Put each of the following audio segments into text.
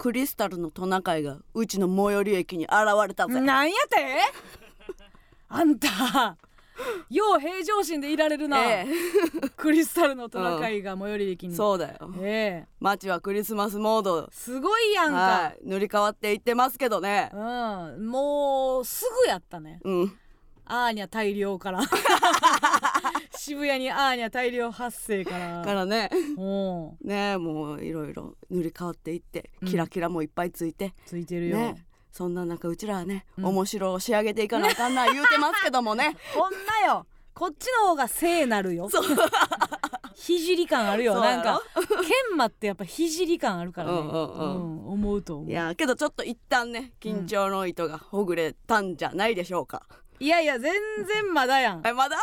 クリスタルのトナカイがうちの最寄り駅に現れたぜ。なんやて？あんたよう平常心でいられるな、え クリスタルのトナカイが最寄り駅えに、そうだよ。ええ。街はクリスマスモード。すごいやんか、はい。塗り替わっていってますけどね。うん。もうすぐやったね。うん。アーニャ大量から 渋谷にアーニャ大量発生から。からね。ねもういろいろ塗り替わっていってうん。キラキラもいっぱいついて、ついてるよ、ね。そんな中うちらはね、うん。面白を仕上げていかなあかんな言うてますけどもね。こんなよ。こっちの方が聖なるよ。そう。ひじり感あるよ。なんか研磨ってやっぱひじり感あるからね、うんうん。うん思うと思う。いやけどちょっと一旦ね緊張の糸がほぐれたんじゃないでしょうか、いやいや全然まだやん。えまだ？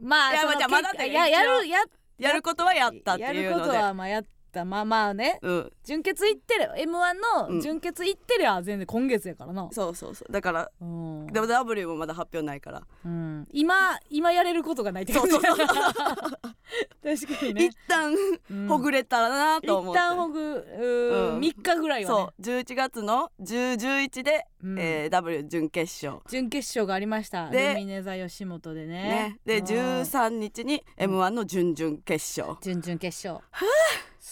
まあいやじゃあまだっていややるややることはやったってやるこいうので。とはまあやった。まあまあね。うん。純潔いってる。m 1うん。の純潔いってりゃ全然今月やからな、そうそうそう。だからうん。でも W もまだ発表ないから、うん。今今やれることがないって感じ。そうそう確かにね。一旦うん。ほぐれたらなと思って、一旦ほぐううん。3日ぐらいはね。そう。11月の1011で、うん。えー W 準決勝。準決勝がありました。でルミネ座吉本でね。ね。でうん。13日に m 1の準々決勝、準々決勝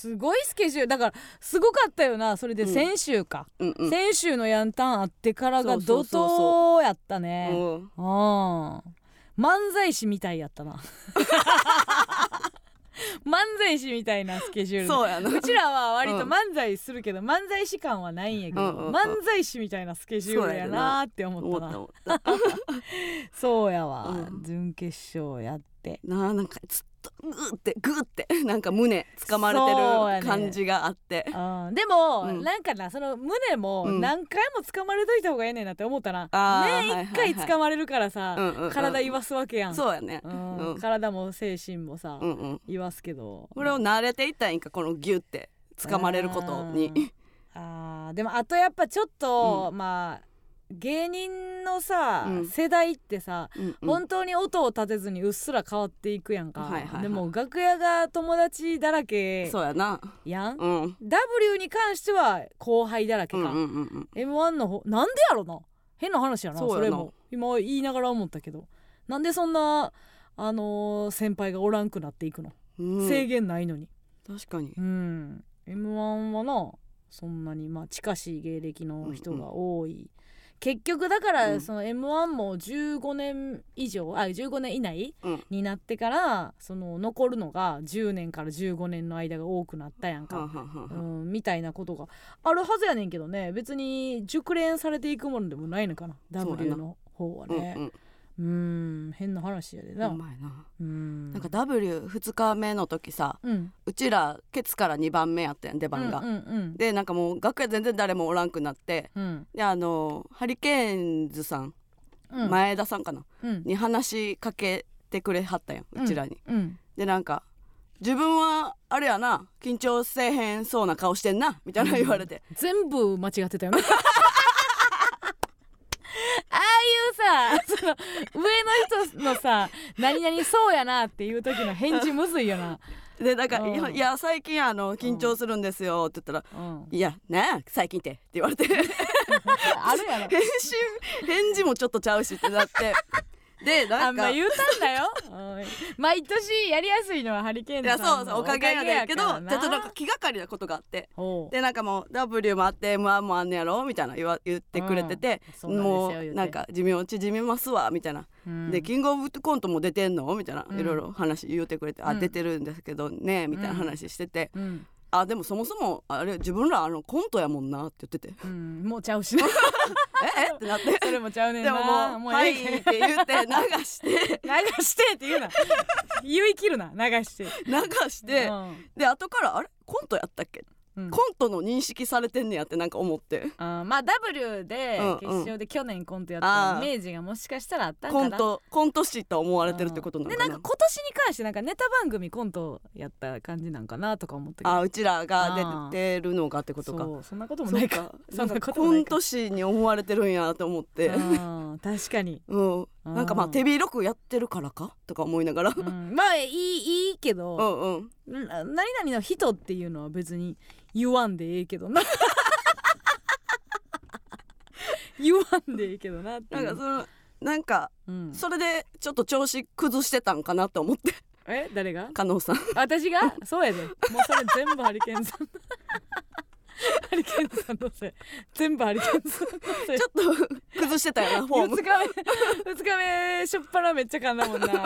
すごいスケジュール。だからすごかったよなそれでうん。先週か、うんうん。先週のヤンタンあってからが怒涛やったね。うん。うん。漫才師みたいやったな。漫才師みたいなスケジュール。そうやな。うちらは割とうん。漫才するけど、漫才師感はないんやけど、うんうんうん。漫才師みたいなスケジュールやなーって思思ったな そうやわ、うん。準決勝やって。なあなんかずっとグーってグーって なんか胸掴まれてる感じがあって、うん。でも、うん。なんかなその胸もうん。何回も掴まれといた方がええねんなって思ったな、あーね一回掴まれるからさ、うんうんうん。体言わすわけやん。そうやね。うん。うん。体も精神もさ、うんうん。言わすけど。これを慣れていったらいいんかこのギュって掴まれることにあーでもあとやっぱちょっと、まあ芸人のさ、うん。世代ってさ、うんうん。本当に音を立てずにうっすら変わっていくやんか、はいはいはいでも楽屋が友達だらけそうやな。やん、うん。うん W に関しては後輩だらけか、うんうんうん m 1の方なんでやろな？変な話やなそれも。今言いながら思ったけど。なんでそんなあのー先輩がおらんくなっていくの、うん。制限ないのに。確かに。うん。m 1はなそんなにまあ近しい芸歴の人が多い、結局だかうん。らその m 1も15年以上あ15年以内うん。になってからその残るのが10年から15年の間が多くなったやんか、うはんん、みたいなことがあるはずやねんけどね。別に熟練されていくものでもないのかな。W な。の方はうんねうんうん変な話やでな。ほんまやな。うん。なんか W2 日目の時さうん。うちらケツから2番目やったやん出番が、うんうんでなんかもう楽屋全然誰もおらんくなって。うん。であのハリケーンズさん、うん。前田さんかな？うん。に話しかけてくれはったやんうちらに、うん。でなんか自分はあれやな緊張せえへんそうな顔してんなみたいな言われて、全部間違ってたよね さその上の人のさ「何々そうやな」っていう時の返事むずいよな、でなんかうん。いや「いや最近あの緊張するんですよ」って言ったらうん「いやねえ最近って」って言われて。あるやろ。返信返事もちょっとちゃうしってなってであなんんかま言うたんだよ。うん毎年やりやすいのはハリケーンいやズさんのそうそうおかげやねんけどちょっとなんか気がかりなことがあって。ほう。でなんかもう W もあって M1 もあんねやろみたいな言わ言ってくれてて、うんそうなんですよも言うて。うなんか寿命縮みますわみたいな、うん。でキングオブコントも出てんの？みたいな、うん。いろいろ話言うてくれて、あうん。出てるんですけどねみたいな話してて、うんあでもそもそもあれ自分らあのコントやもんなって言ってて。うん、もうちゃうしな ええ？ってなって。それもちゃうねんな。でももう「はい」ええ。って言って流して。流してって言うな。言い切るな流して。流して、うん。で後からあれ？コントやったっけ、うんコントの認識されてんねやってなんか思って。あーまあ W でうんうん。決勝で去年コントやったイメージがもしかしたらあったんかな。コントコント師と思われてるってことなのかな。でなんか今年に関してなんかネタ番組コントやった感じなんかなとか思ったけどあうちらが出てるのかってことか。そうそんなこともないか。そんんなかコンこともないか。ト師に思われてるんやと思って。うん確かに、うんなんかまあ手広くやってるからか？とか思いながら、うん、まあいいいいけど、うんうん、な何々の人っていうのは別に言わんでええけどな。言わんでええけどなってなんかそのなんか、うん、それでちょっと調子崩してたんかなと思って。え？誰が？加納さん。私が？そうやで。もうそれ全部ハリケーンさん。リケーンさんのせい全部ハリケーンさんのせいちょっと崩してたよなフォーム。2日目2日目しょっぱなめっちゃ噛んだもんな。焦っ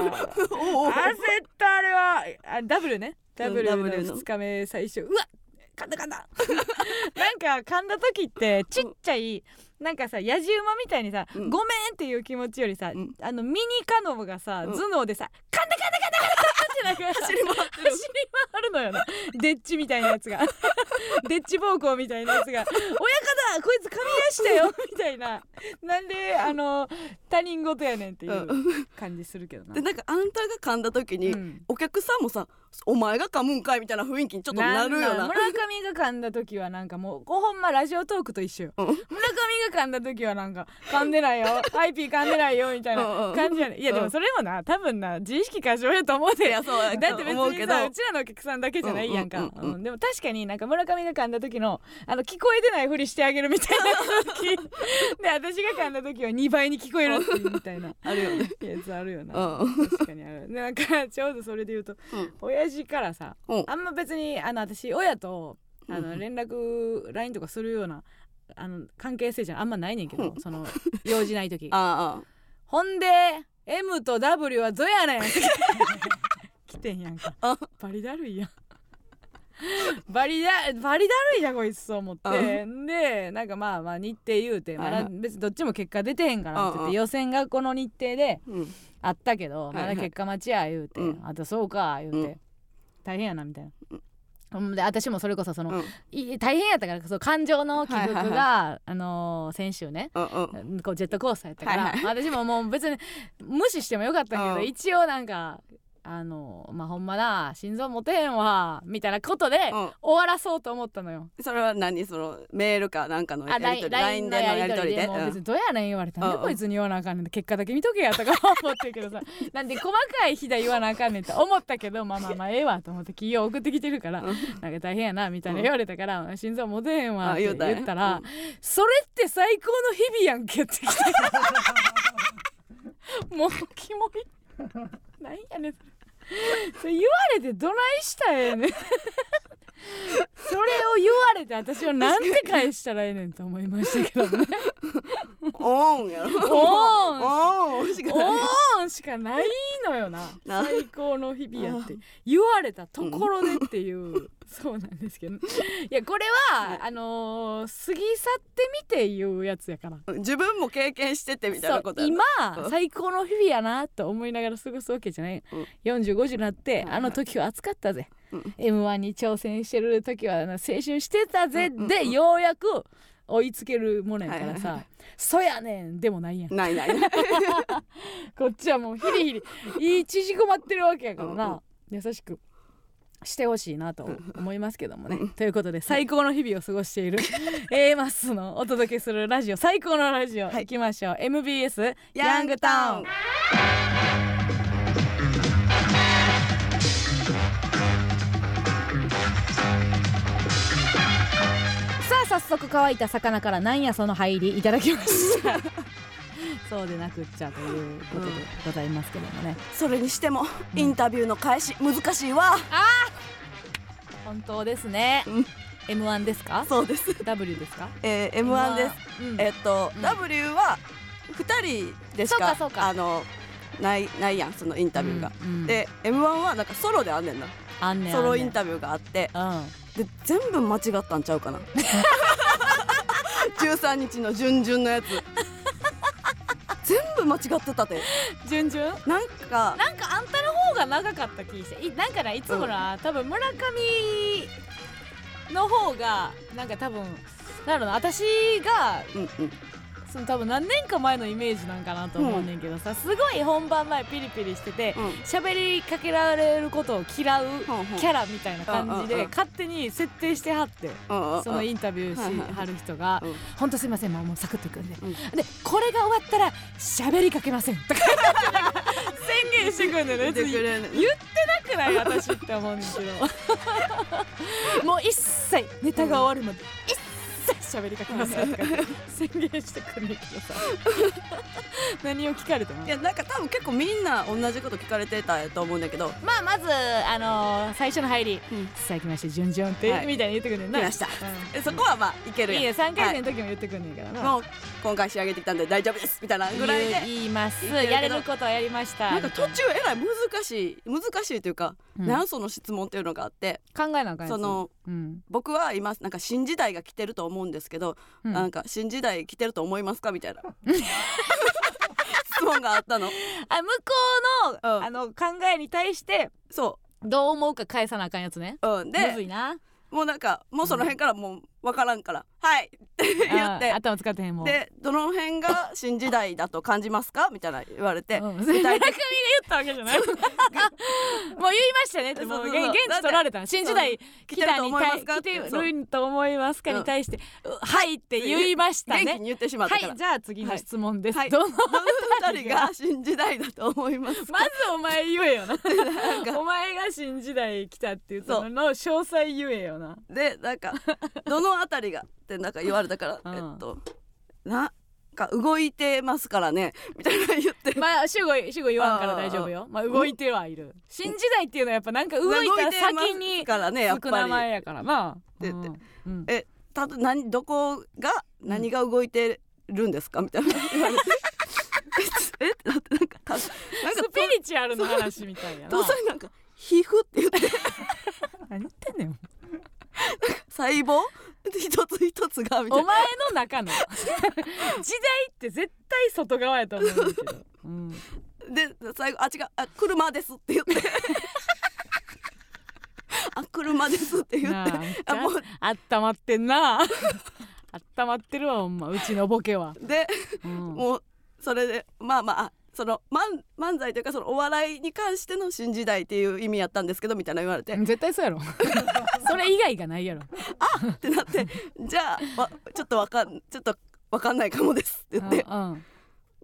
たあれは。あダブルね。ダブルの W の。2日目最初。うわ噛んだ噛んだ。なんか噛んだ時ってちっちゃいなんかさやじ馬みたいにさ、うん。ごめんっていう気持ちよりさ、うん。あのミニカノブがさ、うん。頭脳でさ噛んだ噛んだ噛んだ噛んだってなんか 走り回ってる。走り回るのよなデッチみたいなやつが。デッチ暴行みたいなやつが「親方こいつ噛み出したよ」みたいな。なんであの他人事やねんっていう感じするけどな。で。なんかあんたが噛んだ時に、うん。お客さんもさ「お前が噛むんかい」みたいな雰囲気にちょっとなるよな。んん村上が噛んだ時はなんかもうほんまラジオトークと一緒よ、うん。村上が噛んだ時はなんか噛んでないよ。ハイピー噛んでないよみたいな感じやねいやでもそれもな多分な自意識過剰やと思うで。いやそうや だって別にさうちらのお客さんだけじゃないやんか、うんでも確かになんか村上が噛んだ時のあの聞こえてないふりしてあげるみたいな 時で私が噛んだ時は2倍に聞こえるっていうみたいな。あるよね。やつあるよな、うん。確かにある。でなんかちょうどそれで言うとうん。親父からさうんあんま別にあの私親とあうん。の連絡 LINE とかするようなあの関係性じゃあんまないねんけど、うん。その用事ない時。あほんで M と W はどやねん。来てんやんか。あ。バリだるいやん。バリだバリだるいやんこいつと思って。でなんかまあまあ日程言うて、まだはいはい。別にどっちも結果出てへんからって言っうんうんて予選がこの日程であうん。あったけど、はいはい。まだ結果待ちや言うて、うん。あとそうか言うて、うん大変やなみたいな。で私もそれこそその、うん。い大変やったからそう感情の起伏が、はいはいあのー先週ねうんうん。こうジェットコースターやったから、はい私ももう別に無視してもよかったけど、うん。一応なんかあのまあほんまな心臓持てへんわみたいなことで、うん。終わらそうと思ったのよ。それは何そのメールかなんかのあやり取り LINE のやり取りで？もう別うん。にどやねん言われたんでうん。こいつに言わなあかんねん結果だけ見とけやとか思ってるけどさ。なんで細かい日だ言わなあかんねんって思ったけどまあまあまあええわと思って企業送ってきてるからうん。なんか大変やなみたいな言われたから心臓持てへんわってあ言うたんや。言ったらうん。それって最高の日々やんけって来て。もうキモいそれ言われてどないしたらええねん。それを言われて私はなんて返したらええねんと思いましたけどね。オンやろ。オン。しかない。おーんしかないのよな。な。最高の日々やって。言われたところでっていう、そうなんですけど。いやこれはあのー過ぎ去ってみて言うやつやから。自分も経験しててみたいなこと今うん。最高の日々やなと思いながら過ごすわけじゃない、うん。45時になって、はいあの時は暑かったぜ、うん。m 1に挑戦してる時は青春してたぜ、でようやく追いつけるものやからさ、そやねんでもないやん。ないない。こっちはもうヒリヒリいい縮こまってるわけやからな、優しくしてほしいなと思いますけどもね。ということで最高の日々を過ごしている A マッスのお届けするラジオ最高のラジオ、はい。い、きましょう。MBS ヤングタウン早速乾いた魚からなんやその入りいただきました。そうでなくっちゃということでございますけどもね、それにしてもインタビューの返し難しいわ。本当ですね、うん。M1 ですか？そうです。W ですか？えー M1 です、うん。えっと、うん。W は2人でしか？そうかそうか。あのないないやんそのインタビューが、うんうん。で M1 はなんかソロであんねんな。あんねんソロインビタビューがあって。ューで全部間違ったんちゃうかな。13日の準々のやつ。全部間違ってたで。うん順々？なんか。なんかあんたの方が長かった気して。いなんかないつもな、多分村上の方がなんか多分なるの私がうんうんその多分何年か前のイメージなんかなと思うねんけどさ、すごい本番前ピリピリしててうん。喋りかけられることを嫌うキャラみたいな感じうんうんうん。で勝手に設定してはってうんうんそのインタビューしはる人がうん「ほんとすいませんもうもうサクッといくんで」うん。でこれが終わったら喋りかけませんとか 宣言してくんだよね言ってなくない私って思うんですけど もう一切ネタが終わるまで一切 喋りかけます。よとかって宣言してくんねんけどさ何を聞かれたのいやなんか多分結構みんな同じこと聞かれてたと思うんだけど。まあまずあのー最初の入りうん「さあ来ました順々」って、はい。みたいに言ってくんね。んな来ました。うえそこはまあいけるやん。んいいよ。3回戦の時も言ってくんねんから。な、もう今回仕上げてきたんで大丈夫です。みたいなぐらいで。言います。やれることはやりました。なんか途中えらい難しい難しいというか、うん。何その質問っていうのがあって。考えなあかんそのうん。僕は今なんか新時代が来てると思うんですけど、うん。なんか新時代来てると思いますか？みたいな。質問があったの。あ向こうの,、うん。あの考えに対してそどう思うか返さなあかんやつね。う、うん、むずでいな。もうなんかもうその辺からもう分からんから「はい」って言って。あ頭使ってへんもん。でどの辺が新時代だと感じますか？みたいな言われて、うん、具体的中身で言ったわけじゃないもう言いましたね。ってもうそうそう。そう現現地取られた新時代来たに対来てそう。ると思いますかうんに対して「うはい」って言いましたね。元気に言ってしまったはいじゃあ次の質問です、はい。どの二人が新時代だと思いますか？まずお前言えよな。お前が新時代来たって言ったのの詳細言えよな。でなんかどのあたりがってなんか言われたから、うん。えっとなんか動いてますからねみたいな言ってまあ主語主語言わんから大丈夫よ。まあ動いてはいる。新時代っていうのはやっぱなんか動いた先につく名前やからな。って言って。うんうん。えたと何どこが何が動いてるんですか？みたいな。言われてえってなってなんかたなんかスピリチュアルの話みたいやな。とそれなんか皮膚って言って。何言ってんねん細胞？一つ一つがみたいな。お前の中の。時代って絶対外側やと思うんだけど、うん、で最後「あ違う。あ車です」って言って「あ車です」って言って。なあもう。あったまってんな。あったまってるわほんま。うちのボケは、でうん、もうそれでまあまああその漫漫才というかそのお笑いに関しての新時代っていう意味やったんですけどみたいな言われて。絶対そうやろ。それ以外がないやろ。ってなって。じゃあわちょっとわかんちょっとわかんないかもですって言って。うん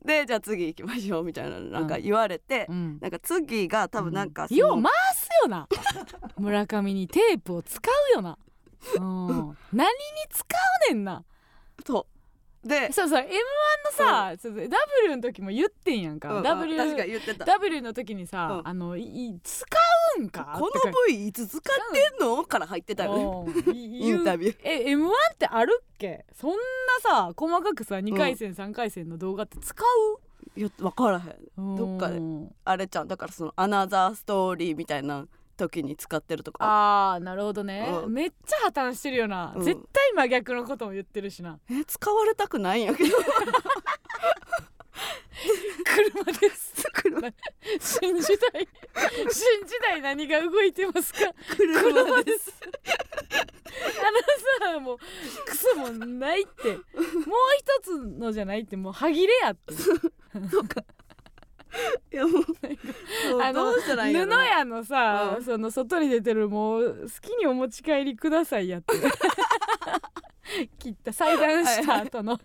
でじゃあ次行きましょうみたいななんか言われて、うん。なんか次が多分なんかそのよう回すよな。村上にテープを使うよな、うん、何に使うねんな。そうで、そうそう M1 のさ、そうそう W の時も言ってんやんか、うん W 確かに言ってた。W の時にさ、うん。あのいい使うんか？この部位いつ使ってんの？から入ってたよね。うん。インタビュー。え M1 ってあるっけ？そんなさ細かくさ2回戦、3回戦の動画って使いや分からへん。うどっかでうん。あれちゃんだからそのアナザーストーリーみたいな時に使ってるとか。あーなるほどね、うん。めっちゃ破綻してるよな、うん。絶対真逆のことも言ってるしな。え使われたくないんやけど。車です。車。新時代。新時代何が動いてますか？車です。あのさもうクソもないって。もう一つのじゃないってもう歯切れやっていやもうあのどうしたらいいんや布屋のさ、うん。その外に出てるもう好きにお持ち帰りくださいやって。切った裁断した後の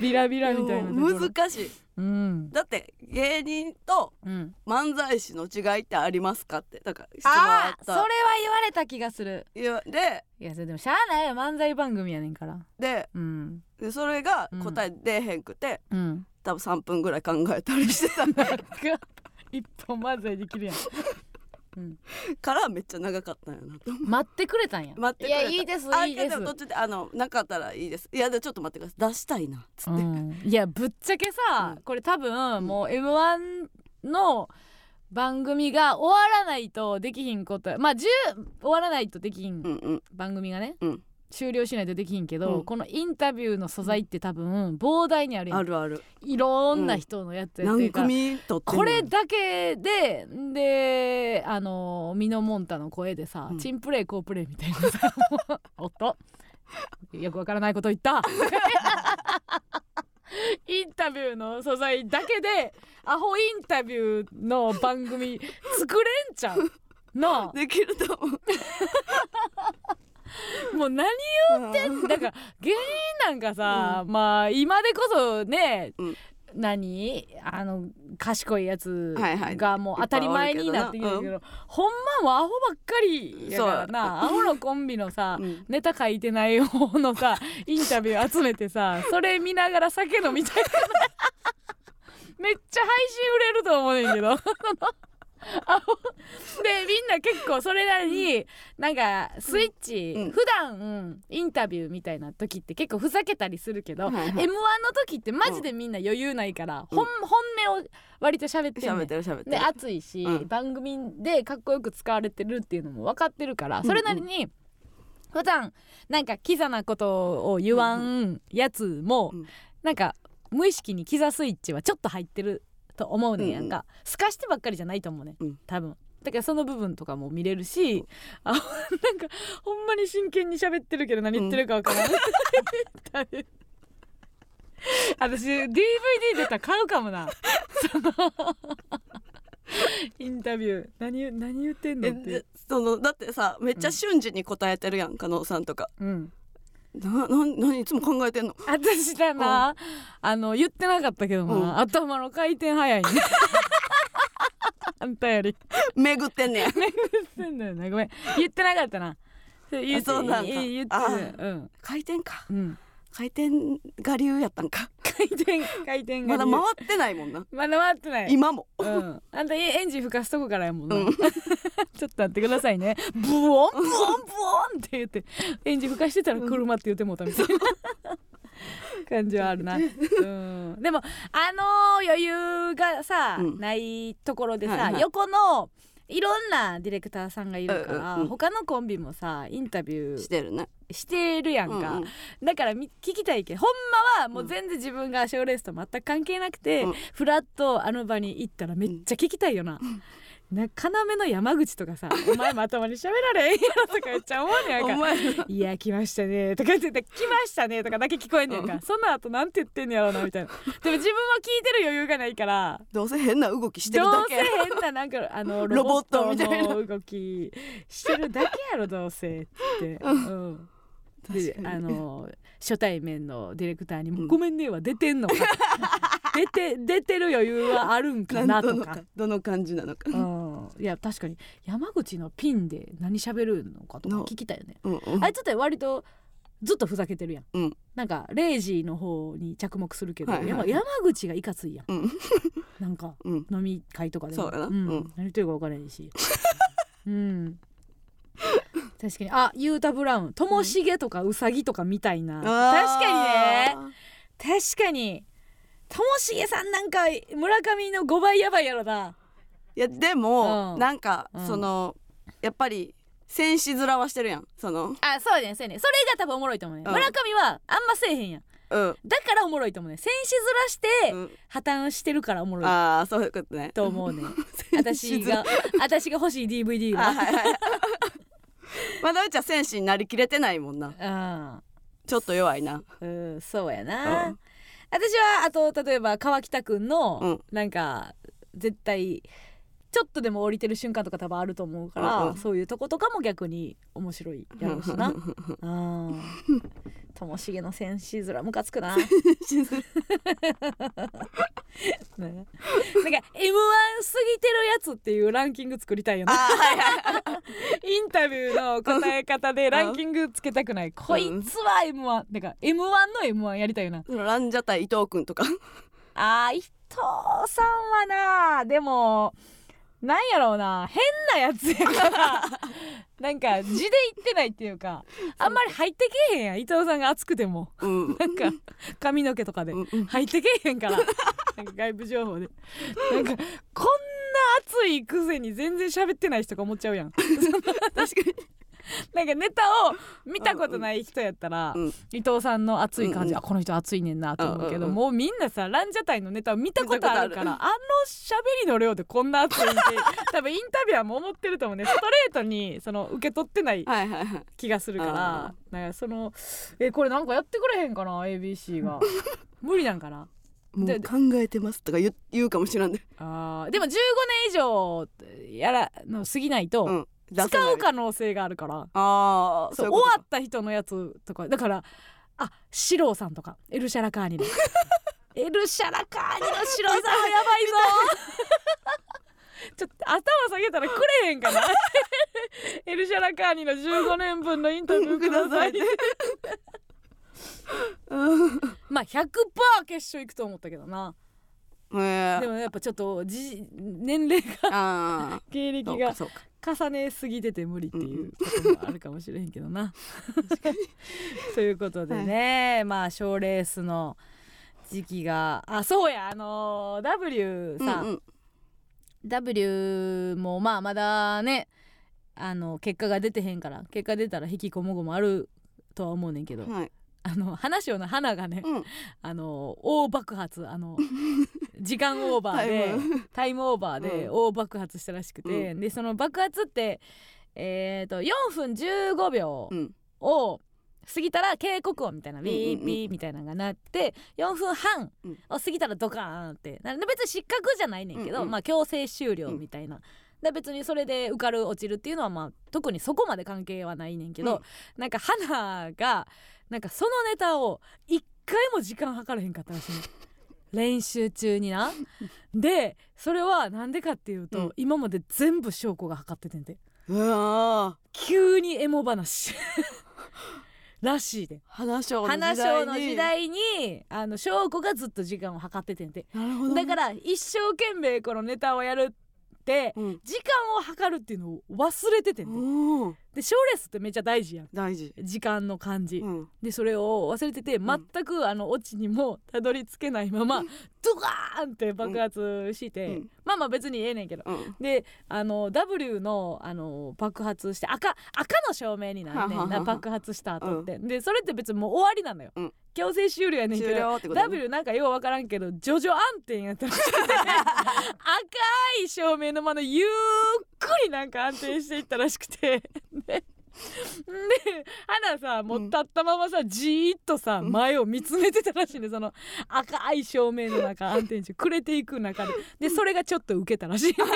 ビラビラみたいな難しい。うん。だって芸人とうん。漫才師の違いってありますかって。だから質問あった。それは言われた気がする。いやでいやそれでもしゃあないよ漫才番組やねんから。でうん。でそれが答え出えへんくて、うん多分3分ぐらい考えたりしてた。一本漫才できるやん。からめっちゃ長かったんやなと待ってくれたんや。待ってくれた。いやいいですあいいです。けど途中であのなかったらいいです。いやでちょっと待ってください。出したいなっつって、うん。いやぶっちゃけさ、うん。これ多分もう m 1の番組が終わらないとできひんことまあ10終わらないとできひんうんうん。番組がね、うん終了しないとできひんけど、うん。このインタビューの素材って多分膨大にあるやん。あるある。いろんな人のやつやって何るから、組撮ってんのこれだけでであのミノモンタの声でさ、うん。チンプレイコープレイみたいなさ おっと。よくわからないこと言った。インタビューの素材だけでアホインタビューの番組作れんちゃう？なできると思う。あ もう何言ってんだから芸人なんかさ、まあ今でこそね、うん。何？あの賢いやつはいはい。がもう当たり前になってきてるけど、ほんまもアホばっかりやからなアホのコンビのさ、うん。ネタ書いてない方のさ インタビュー集めてさそれ見ながら酒飲みたい めっちゃ配信売れると思うねんけど でみんな結構それなりになんかスイッチ、うん。普段インタビューみたいな時って結構ふざけたりするけど、はいはい。m 1の時ってマジでみんな余裕ないから、本音を割と喋ってんねん。喋ってる喋ってる。で熱いし、うん。番組でかっこよく使われてるっていうのも分かってるからそれなりに普段なんかキザなことを言わんやつも、うん。なんか無意識にキザスイッチはちょっと入ってると思うねんやんか、すかしてばっかりじゃないと思うねん。うん。多分。だからその部分とかも見れるし、あなんかほんまに真剣に喋ってるけど何言ってるか分からん、私 DVD 出たら買うかもな。そのインタビュー。何何言ってんのえってでそのだってさめっちゃ瞬時に答えてるやん加納さんとか。うんなな何いつも考えてんの？私だな、あの言ってなかったけどな、うん。頭の回転早いね。あんたより。巡ってんねや。言ってんだよなごめん。言ってなかったな。言ってそうなんか言ってあうん。回転か。うん回転我流やったんか。回転 回転がまだ回ってないもんな。まだ回ってない。今も。うん、あんたエンジン吹かすとこからやもんな、うん。ちょっと待ってくださいね。ブオンブオンブオンって言ってエンジン吹かしてたら車って言ってもうたみたいな。感じはあるな、うん、でもあの余裕がさ、うん。ないところでさ、はいはい。横のいろんなディレクターさんがいるから、うんうんうん。他のコンビもさインタビューしてるね。してるやんか、うんうん。だからみ聞きたいけどほんまはもう全然自分が賞レースと全く関係なくて、うん。フラッとあの場に行ったらめっちゃ聞きたいよな。な要の山口とかさ「お前まともに喋られへんやろ」とかめっちゃ思うねやんか。お前いや来ましたねとか言ってて「来ましたね」とかだけ聞こえんねやんか、その後なんて言ってんねやろうなみたいな。でも自分は聞いてる余裕がないから。どうせ変な動きしてるどうせだけ変ななんかあの ロボットトみたいな。の動きしてるだけやろどうせって、うん、であの初対面のディレクターにも「うん。ごめんね」は出てんのか。出て出てる余裕はあるんかなどとかどの感じなのか。うん、いや確かに。山口のピンで何喋るのかとかの。聞きたいよね。うんうん。あいつって割とずっとふざけてるやん、うん。なんかレイジーの方に着目するけど、はいはいやっぱ山口がいかついやん。うん。なんかうん。飲み会とかでも。そうやな。うん。何言ってるか分からへんし。うん確かに。あユータ・ブラウン。ともしげとかうさぎとかみたいな、確かにね。あ確かに。ともしげさんなんか村上の5倍やばいやろな。ーいやでも、うん。なんか、うん。そのやっぱり戦士面はしてるやん。その。あそうやねんそうやねん。それが多分おもろいと思うね、うん。村上はあんませえへんやん。うん、だからおもろいと思うね戦士面してうん、破綻してるからおもろい。ああそういうことね。と思うね 私が私が欲しい DVD あははいはい まだうちは戦士になりきれてないもんな。あちょっと弱いな。うんそうやな、うん。私はあと例えば川北くんの、うん。なんか絶対ちょっとでも降りてる瞬間とか多分あると思うから、そういうとことかも逆に面白いやろうしな。うんともしげの戦士面ムカつくな。ね。なんか M1 過ぎてるやつっていうランキング作りたいよあねはいはい。インタビューの答え方でランキングつけたくない、こいつは M1 だから M1 の M1 やりたいよな。ランジャタイ伊藤君とか。あー伊藤さんはなでもなんやろうな。変なやつやから。なんか字で言ってないっていうかあんまり入ってけえへんやん。伊藤さんが熱くても。うん。なんか髪の毛とかで入ってけえへんから。なんか外部情報で。なんかこんな熱いくせに全然喋ってない人が思っちゃうやん。確かに なんかネタを見たことない人やったら、うん。伊藤さんの熱い感じ、うんうん。あこの人熱いねんなと思うけど、うんうんうん。もうみんなさランジャタイのネタを見たことあるから見あの喋りの量でこんな熱いって 多分インタビュアーも思ってると思うね。ストレートにその受け取ってないはいはいはい。気がするからなんかそのえこれなんかやってくれへんかな ABC が無理なんかな？でもう考えてますとか言うかもしれんで、あーでも15年以上やらの過ぎないと、うん、使う可能性があるから。ああそう終わった人のやつとか。だからあ四郎さんとか。エルシャラカーニの。エルシャラカーニの白さはやばいぞ。ちょっと頭下げたらくれへんかな。エルシャラカーニの15年分のインタビューください。うんまあ100%決勝行くと思ったけどな。え。ーでもやっぱちょっとじ年齢があ経歴が重ねすぎてて無理っていうこともあるかもしれへんけどな。ということでね、まあ賞レースの時期があそうやあのー W さ、うんうん。W もまあまだねあの結果が出てへんから結果出たら引きこもごもあるとは思うねんけど、はいあの話をの花がね、うん。あの大爆発あの 時間オーバーでタイム。タイムオーバーでうん。大爆発したらしくて、でその爆発ってえー、と4分15秒うん。を過ぎたら警告音みたいなうんビービーみたいなのがなって4分半を過ぎたらドカーンってな別に失格じゃないねんけど、うんうんまあ強制終了みたいな。で別にそれで受かる落ちるっていうのはまあ特にそこまで関係はないねんけど、うん。なんか花がなんかそのネタを一回も時間計らへんかったらしいの。練習中にな。でそれはなんでかっていうと、うん。今まで全部証拠が測っててんて。うわー。急にエモ話。らしいで。花賞の時代に。花賞の時代にあの証拠がずっと時間を計っててんて。なるほどね。だから一生懸命このネタをやるってうん。時間を計るっていうのを忘れててんて。うんで賞レースってめっちゃ大事やん。大事。時間の感じ、うん。でそれを忘れててん。全くあのオチにもたどり着けないままドカーンって爆発して、うん。まあまあ別にええねんけど。うん。であの W のあの爆発して赤赤の照明になんねんな爆発した後って、でそれって別にもう終わりなのよ、うん。強制終了やねんけ終どね。W なんかようわからんけどジョジョ暗転やったらしくて 赤い照明のままゆっくりなんか暗転していったらしくてでで花さもう立ったままさじーっとさうん。前を見つめてたらしいね。その赤い照明の中 暗転中くれていく中で。でそれがちょっとウケたらしい。確か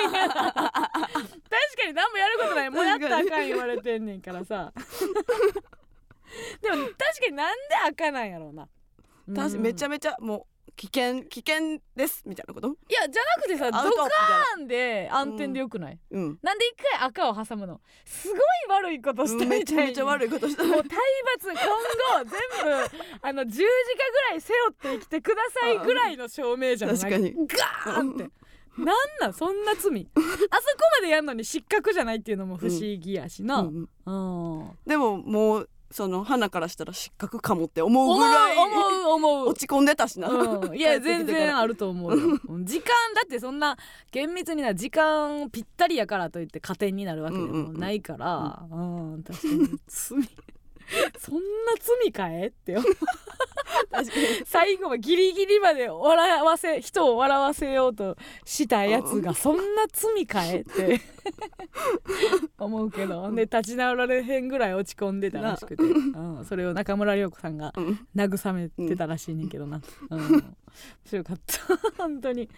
に何もやることない。もうやったらあかん言われてんねんからさ。でも確かになんで赤なんやろうな。確かめちゃめめちゃもう危険危険ですみたいなこと？いやじゃなくてさドカーンで暗転でよくない、なうん。なんで一回赤を挟むの？すごい悪いことしたみたいめちゃめちゃ悪いことした。もう体罰今後全部あの十字架ぐらい背負って生きてくださいぐらいの証明じゃない？確かに。ガーンって。なんなんそんな罪？あそこまでやんのに失格じゃないっていうのも不思議やしな、ううんん。思でももうその花からしたら失格かもって思ううぐらい思う思う落ち込んでたしな、うん、いや全然あると思う時間だってそんな厳密にな時間ぴったりやからといって加点になるわけでもないから。うん確かに。罪 そんな罪かえって思う。確かに。最後はギリギリまで笑わせ人を笑わせようとしたやつがそんな罪かえって思うけど。で立ち直られへんぐらい落ち込んでたらしくて、うん、それを中村涼子さんがうん。慰めてたらしいねんけどな、うん、面白かった。本当に。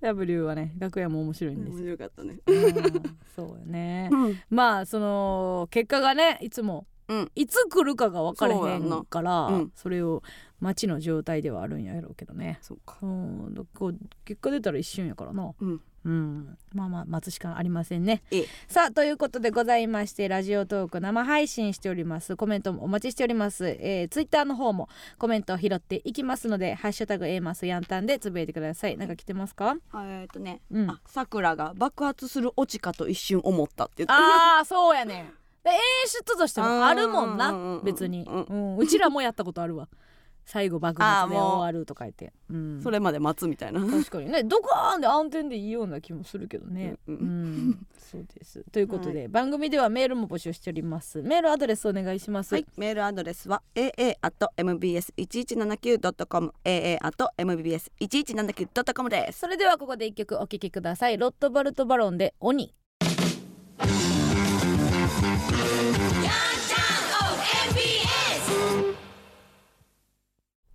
W はね楽屋も面白いんです。面よ、白かったね。うん、そうよね。うん。まあその結果がねいつもうん。いつ来るかが分かれへんからそ,、うんれを待ちの状態ではあるんやろうけどね。そうか。うんだこう結果出たら一瞬やからな。うん。うん。まあまあ待つしかありませんね。ええ。さあということでございましてラジオトーク生配信しております。コメントもお待ちしております、えー、ツイッターの方もコメントを拾っていきますのでハッシュタグ A マスヤンタンでつぶやいてください。なんか来てますか？えっとね。うん。あさくらが爆発するオチかと一瞬思ったって言ってああそうやねで演出としてもあるもんうん。うん。うん。なうん。別に、うちらもやったことあるわ。最後爆発で終わるとか言って、うん、それまで待つみたいな。確かに。ねドカーンで暗転でいいような気もするけどね。う、うん。ん。そうです。ということで、番組ではメールも募集しております。メールアドレスお願いします。はい、メールアドレスは aa.mbs1179.com aa.mbs1179.com です。それではここで一曲お聴きください。ロットバルトバロンで鬼。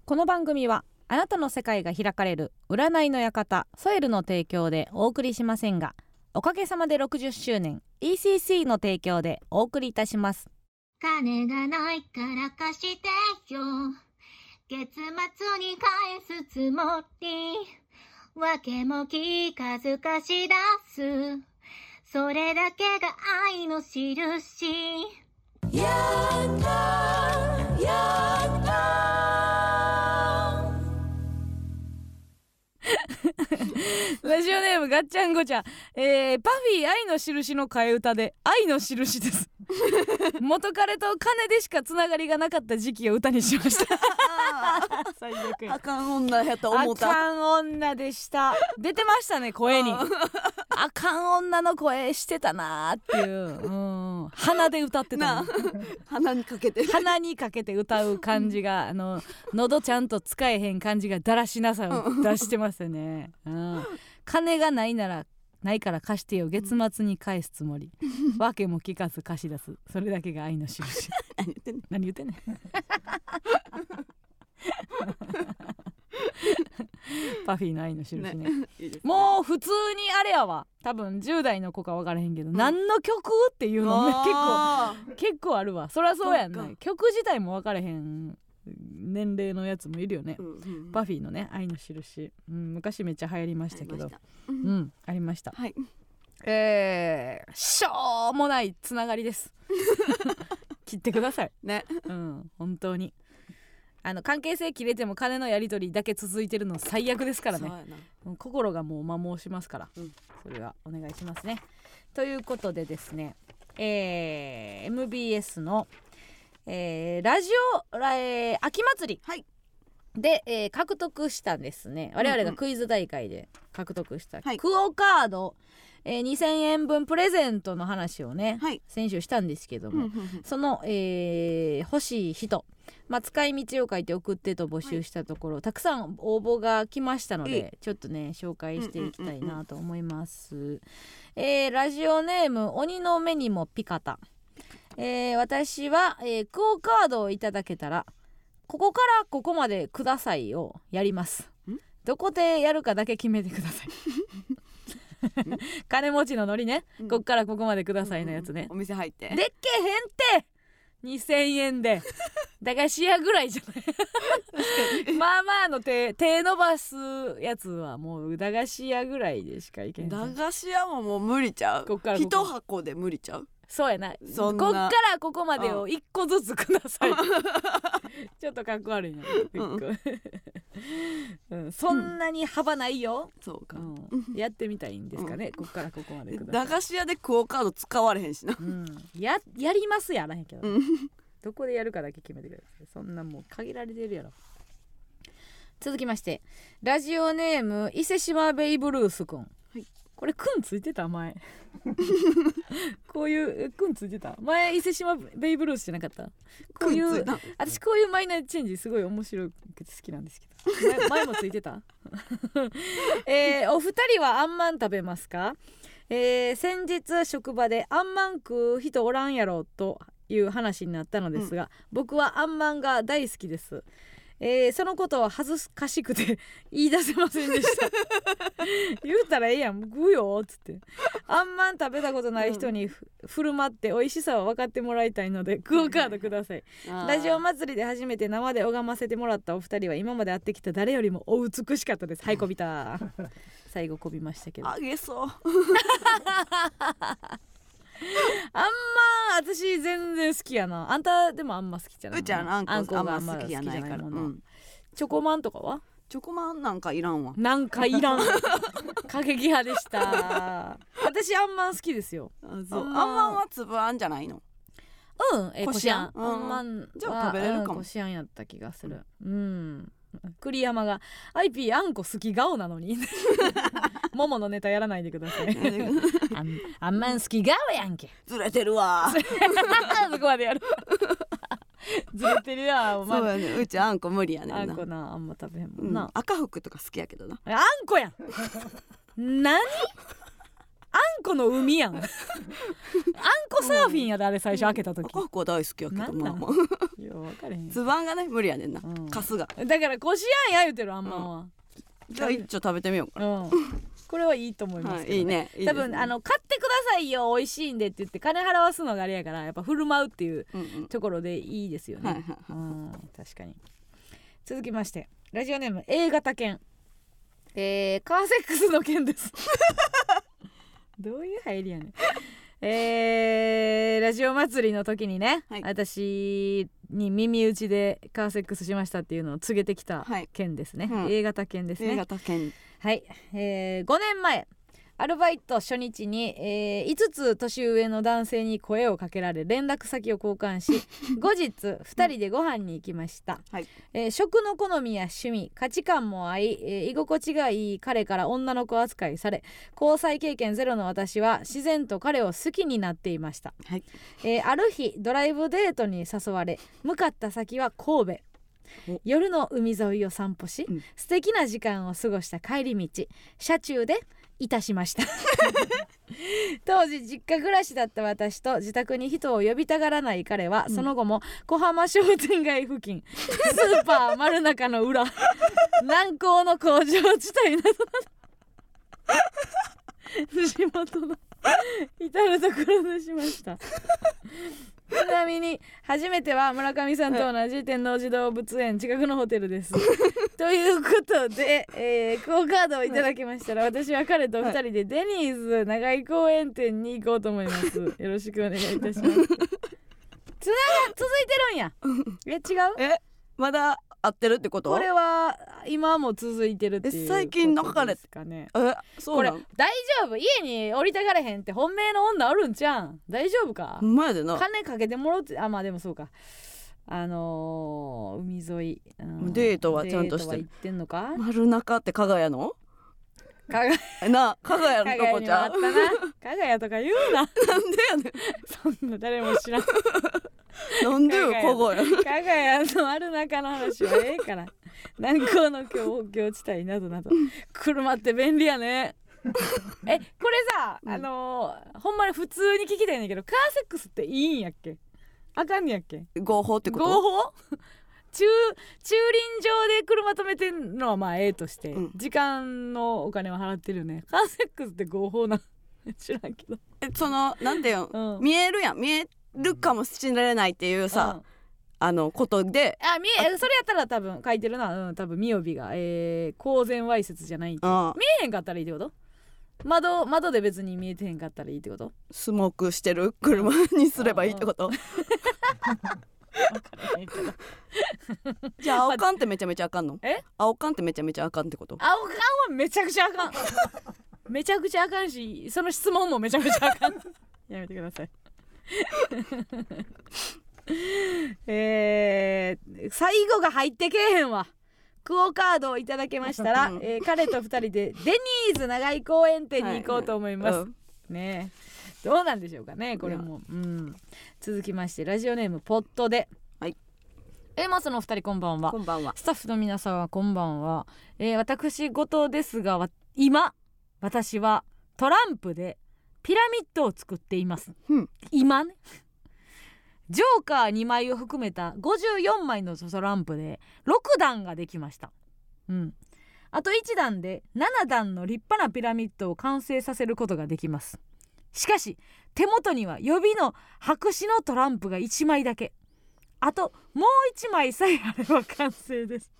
この番組はあなたの世界が開かれる占いの館ソエルの提供でお送りしませんがおかげさまで60周年 ECC の提供でお送りいたします。金がないから貸してよ。月末に返すつもり。わけも聞かず貸し出す。それだけが愛のしるし。やったやったラジオネームガッチャンゴちゃん、えー、パフィー愛の印の替え歌で愛の印です。元彼と金でしかつながりがなかった時期を歌にしました。最悪あかん女やと思った。あかん女でした。出てましたね声に。あかん女の声してたなーっていう、うん、鼻で歌ってた鼻にかけて。鼻にかけて歌う感じがあの喉ちゃんと使えへん感じがだらしなさを出してますね、うん、金がないならないから貸してよ。月末に返すつもり。わけも聞かず貸し出す。それだけが愛の印。何言ってんの？何言ってんねんパフィーの愛の印ね。ね。もう普通にあれやわ。多分10代の子か分からへんけど、何の曲？っていうのね。結構あ結構あるわ。そりゃそうやんね。曲自体も分からへん年齢のやつもいるよね。ー、うんうん。パフィーのね愛の印、うん、昔めっちゃ流行りましたけど。ありました。うん。ありました。はい。えー、しょうもないつながりです。切ってください。ね。うん本当に。あの関係性切れても金のやり取りだけ続いてるの最悪ですからね。心がもう摩耗しますから、うん。それはお願いしますね。ということでですねえー MBS の、えーラジオ、らえー秋祭り。はい。で、えー獲得したんですね。我々がクイズ大会で獲得した。はい。クオカード、えー2000円分プレゼントの話をね、はい。先週したんですけども、うんうんうん。その、えー欲しい人、まあ、使い道を書いて送ってと募集したところ、たくさん応募が来ましたのいでちょっとね紹介していきたいうんうんうんなと思います。えーラジオネーム鬼の目にもピカタ、えー私は、えークオカードをいただけたらここからここまでくださいをやります。ん？どこでやるかだけ決めてください。金持ちのノリね、うん。こっからここまでくださいのやつね、お店入って。でっけへんって。2000円で。駄菓子屋ぐらいじゃない。まあまあの手手伸ばすやつはもう駄菓子屋ぐらいでしかいけん。駄菓子屋ももう無理ちゃう？こっからここ。一箱で無理ちゃう？そうやな。そんな。こっからここまでを1個ずつください。ちょっとかっこ悪いな、うん、そんなに幅ないよ、そうか。うん。やってみたいんですかね、こっからここまで駄菓子屋でクオカード使われへんしな。うん、ややりますやらへんけど、うん。どこでやるかだけ決めてください。そんなもう限られてるやろ。続きまして。ラジオネーム伊勢島ベイブルースくん、いこれくんついてた？前。こういうえくんついてた？前伊勢島ベイブルースじゃなかった？こういう私こういうマイナーチェンジすごい面白くて好きなんですけど。前 前もついてた、えーお二人はあんまん食べますか、えー先日職場であんまん食う人おらんやろという話になったのですが、僕はあんまんが大好きですえーそのことは恥ずかしくて 言い出せませんでした。言うたらええやん食うよっつって。あんまん食べたことない人にふ振る舞って美味しさを分かってもらいたいのでクオカードください。ラジオ祭りで初めて生で拝ませてもらったお二人は今まで会ってきた誰よりもお美しかったです。はいこびた 最後こびましたけど。あげそうま私全然好きやな。あんたでもあんま好きじゃないうちゃんあんこあんこがあんま好きじゃないから。うん。チョコマンとかは？チョコマンなんかいらんわ。なんかいらん。過激派でした。私あんまん好きですよ。あそう。あんま。あんは粒あんじゃないの？うん。えこしあん。あん。あんまんはじゃあ食べれるかも。うんこしあんやった気がする。うん 栗山が「アイピーあんこ好き顔なのに」もものネタやらないでください。あんあんまん好き顔やんけ。ずれてるわ。そこまでやる。ずれてるやんお前。そうやね。うちあんこ無理やねんな。あんこなあんま食べへんもうん。んな、赤服とか好きやけどな。あんこやん。何？あんこの海やん。あんこサーフィンやであれ最初開けた時。赤服は大好きやけなんなん？どまあまあ。いや分かれへん。つばんがね無理やねんな。うん。カスがだからこしあんや言うてるあんまんは。じゃあ一丁食べてみようかうん、これはいいと思いますけど、はいいいねね。多分あの買ってくださいよ美味しいんでって言って金払わすのがあれやからやっぱ振る舞うっていううんうん。ところでいいですよね、うん確かに。続きましてラジオネーム A 型犬。えー、カーセックスの件ですどういう入りやねん。えー、ラジオ祭りの時にね、はい。私に耳打ちでカーセックスしましたっていうのを告げてきたはい。件ですね、うん。A 型犬ですね。A 型犬はい、えー、5年前アルバイト初日に、えー、5つ年上の男性に声をかけられ連絡先を交換し 後日2人でご飯に行きました、はい。えー食の好みや趣味価値観も合い、えー居心地がいい彼から女の子扱いされ交際経験ゼロの私は自然と彼を好きになっていました、はい。えーある日ドライブデートに誘われ向かった先は神戸。お。夜の海沿いを散歩し、うん。素敵な時間を過ごした帰り道。車中でいたしました。当時実家暮らしだった私と自宅に人を呼びたがらない彼は、うん。その後も小浜商店街付近 スーパー丸中の裏 南港の工場地帯などなど地元の至る所でしましたちなみに初めては村上さんと同じ天王寺動物園近くのホテルです。ということで、えー、クオカードをいただきましたら私は彼と二人でデニーズ長井公園店に行こうと思います。よろしくお願いいたします。つなが続いてるんや。え違う？えまだ合ってるってこと？これは今も続いてるっていうえ最近こと別れですかね。えそこれうなん？大丈夫？家に降りたがれへんって本命の女おるんちゃうん？大丈夫か？ほんまやでな。金かけてもろって。あまあでもそうか。あのー海沿い、うん。デートはちゃんとしてる。デートは行ってんのか？丸中って加賀屋の？かがえな加賀屋のとかがやこちゃうにもあったな。かがやとか言うな。なんでやねん。そんな誰も知らん。かなんでよ加加賀屋がやのある中の話はええから。南港の工業地帯などなど。車って便利やね。えこれさ、うん。あのーほんまに普通に聞きたいねんだけどカーセックスっていいんやっけ？あかんねやっけ？合法ってこと？合法？駐駐輪場で車止めてんのはまあええとして、うん。時間のお金は払ってるよね。カーセックスって合法な知らんけど。えそのなんていうんうん。見えるやん。見えるかもしれないっていうさ、あのことで。あ見えそれやったら多分書いてるな。うん多分みおびが。えー、公然わいせつじゃない見えへんかったらいいってこと？窓窓で別に見えてへんかったらいいってこと？スモークしてる車にすればいいってこと？じゃあ青缶ってめちゃめちゃあかんの？え？青缶ってめちゃめちゃあかんってこと？青缶はめちゃくちゃあかん。めちゃくちゃあかんしその質問もめちゃくちゃあかん。やめてください えー、最後が入ってけえへんわ。クオカードをいただけましたら、うん。えー彼と二人でデニーズ長井公園店に行こうと思います、うんねえ。どうなんでしょうかねこれも、うん、続きましてラジオネームポットで。はい。エマスのお二人こんばんは。こんばんは。スタッフの皆さんはこんばんは、えー私後藤ですがわ今私はトランプでピラミッドを作っています、うん。今ね。ジョーカー2枚を含めた54枚のトランプで6段ができました。うん。あと1段で7段の立派なピラミッドを完成させることができます。しかし手元には予備の白紙のトランプが1枚だけ。あともう1枚さえあれば完成です。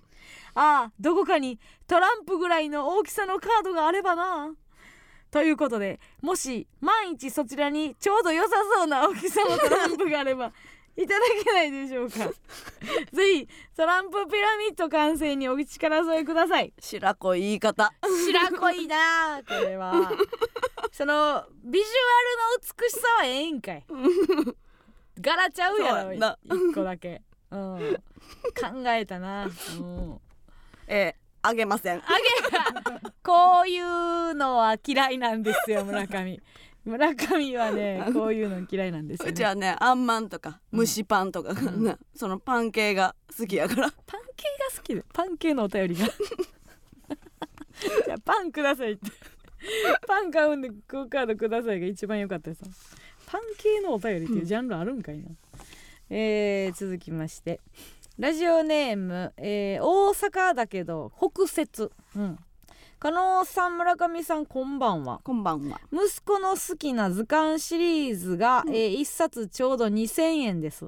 ああどこかにトランプぐらいの大きさのカードがあればなということでもし万一そちらにちょうど良さそうな大きさのトランプがあれば いただけないでしょうか。ぜひトランプピラミッド完成にお力添えください。白子言い方。白濃いなこれは。そのビジュアルの美しさはええんかい。柄ちゃうやろ一個だけ、うん、考えたな、う。ん、えー、あげません。あげこういうのは嫌いなんですよ 村上。村上はねこういうの嫌いなんですよ、ね、うちはねあんまんとか蒸しパンとかがな、そのパン系が好きやから。パン系が好きでパン系のお便りが。じゃあパンくださいって。パン買うんでクオカードくださいが一番良かったです。パン系のお便りっていうジャンルあるんかいな、えー続きまして。ラジオネーム、えー大阪だけど北節うん加納さん村上さんこんばんは。こんばんは。息子の好きな図鑑シリーズが、えー1冊ちょうど2000円です、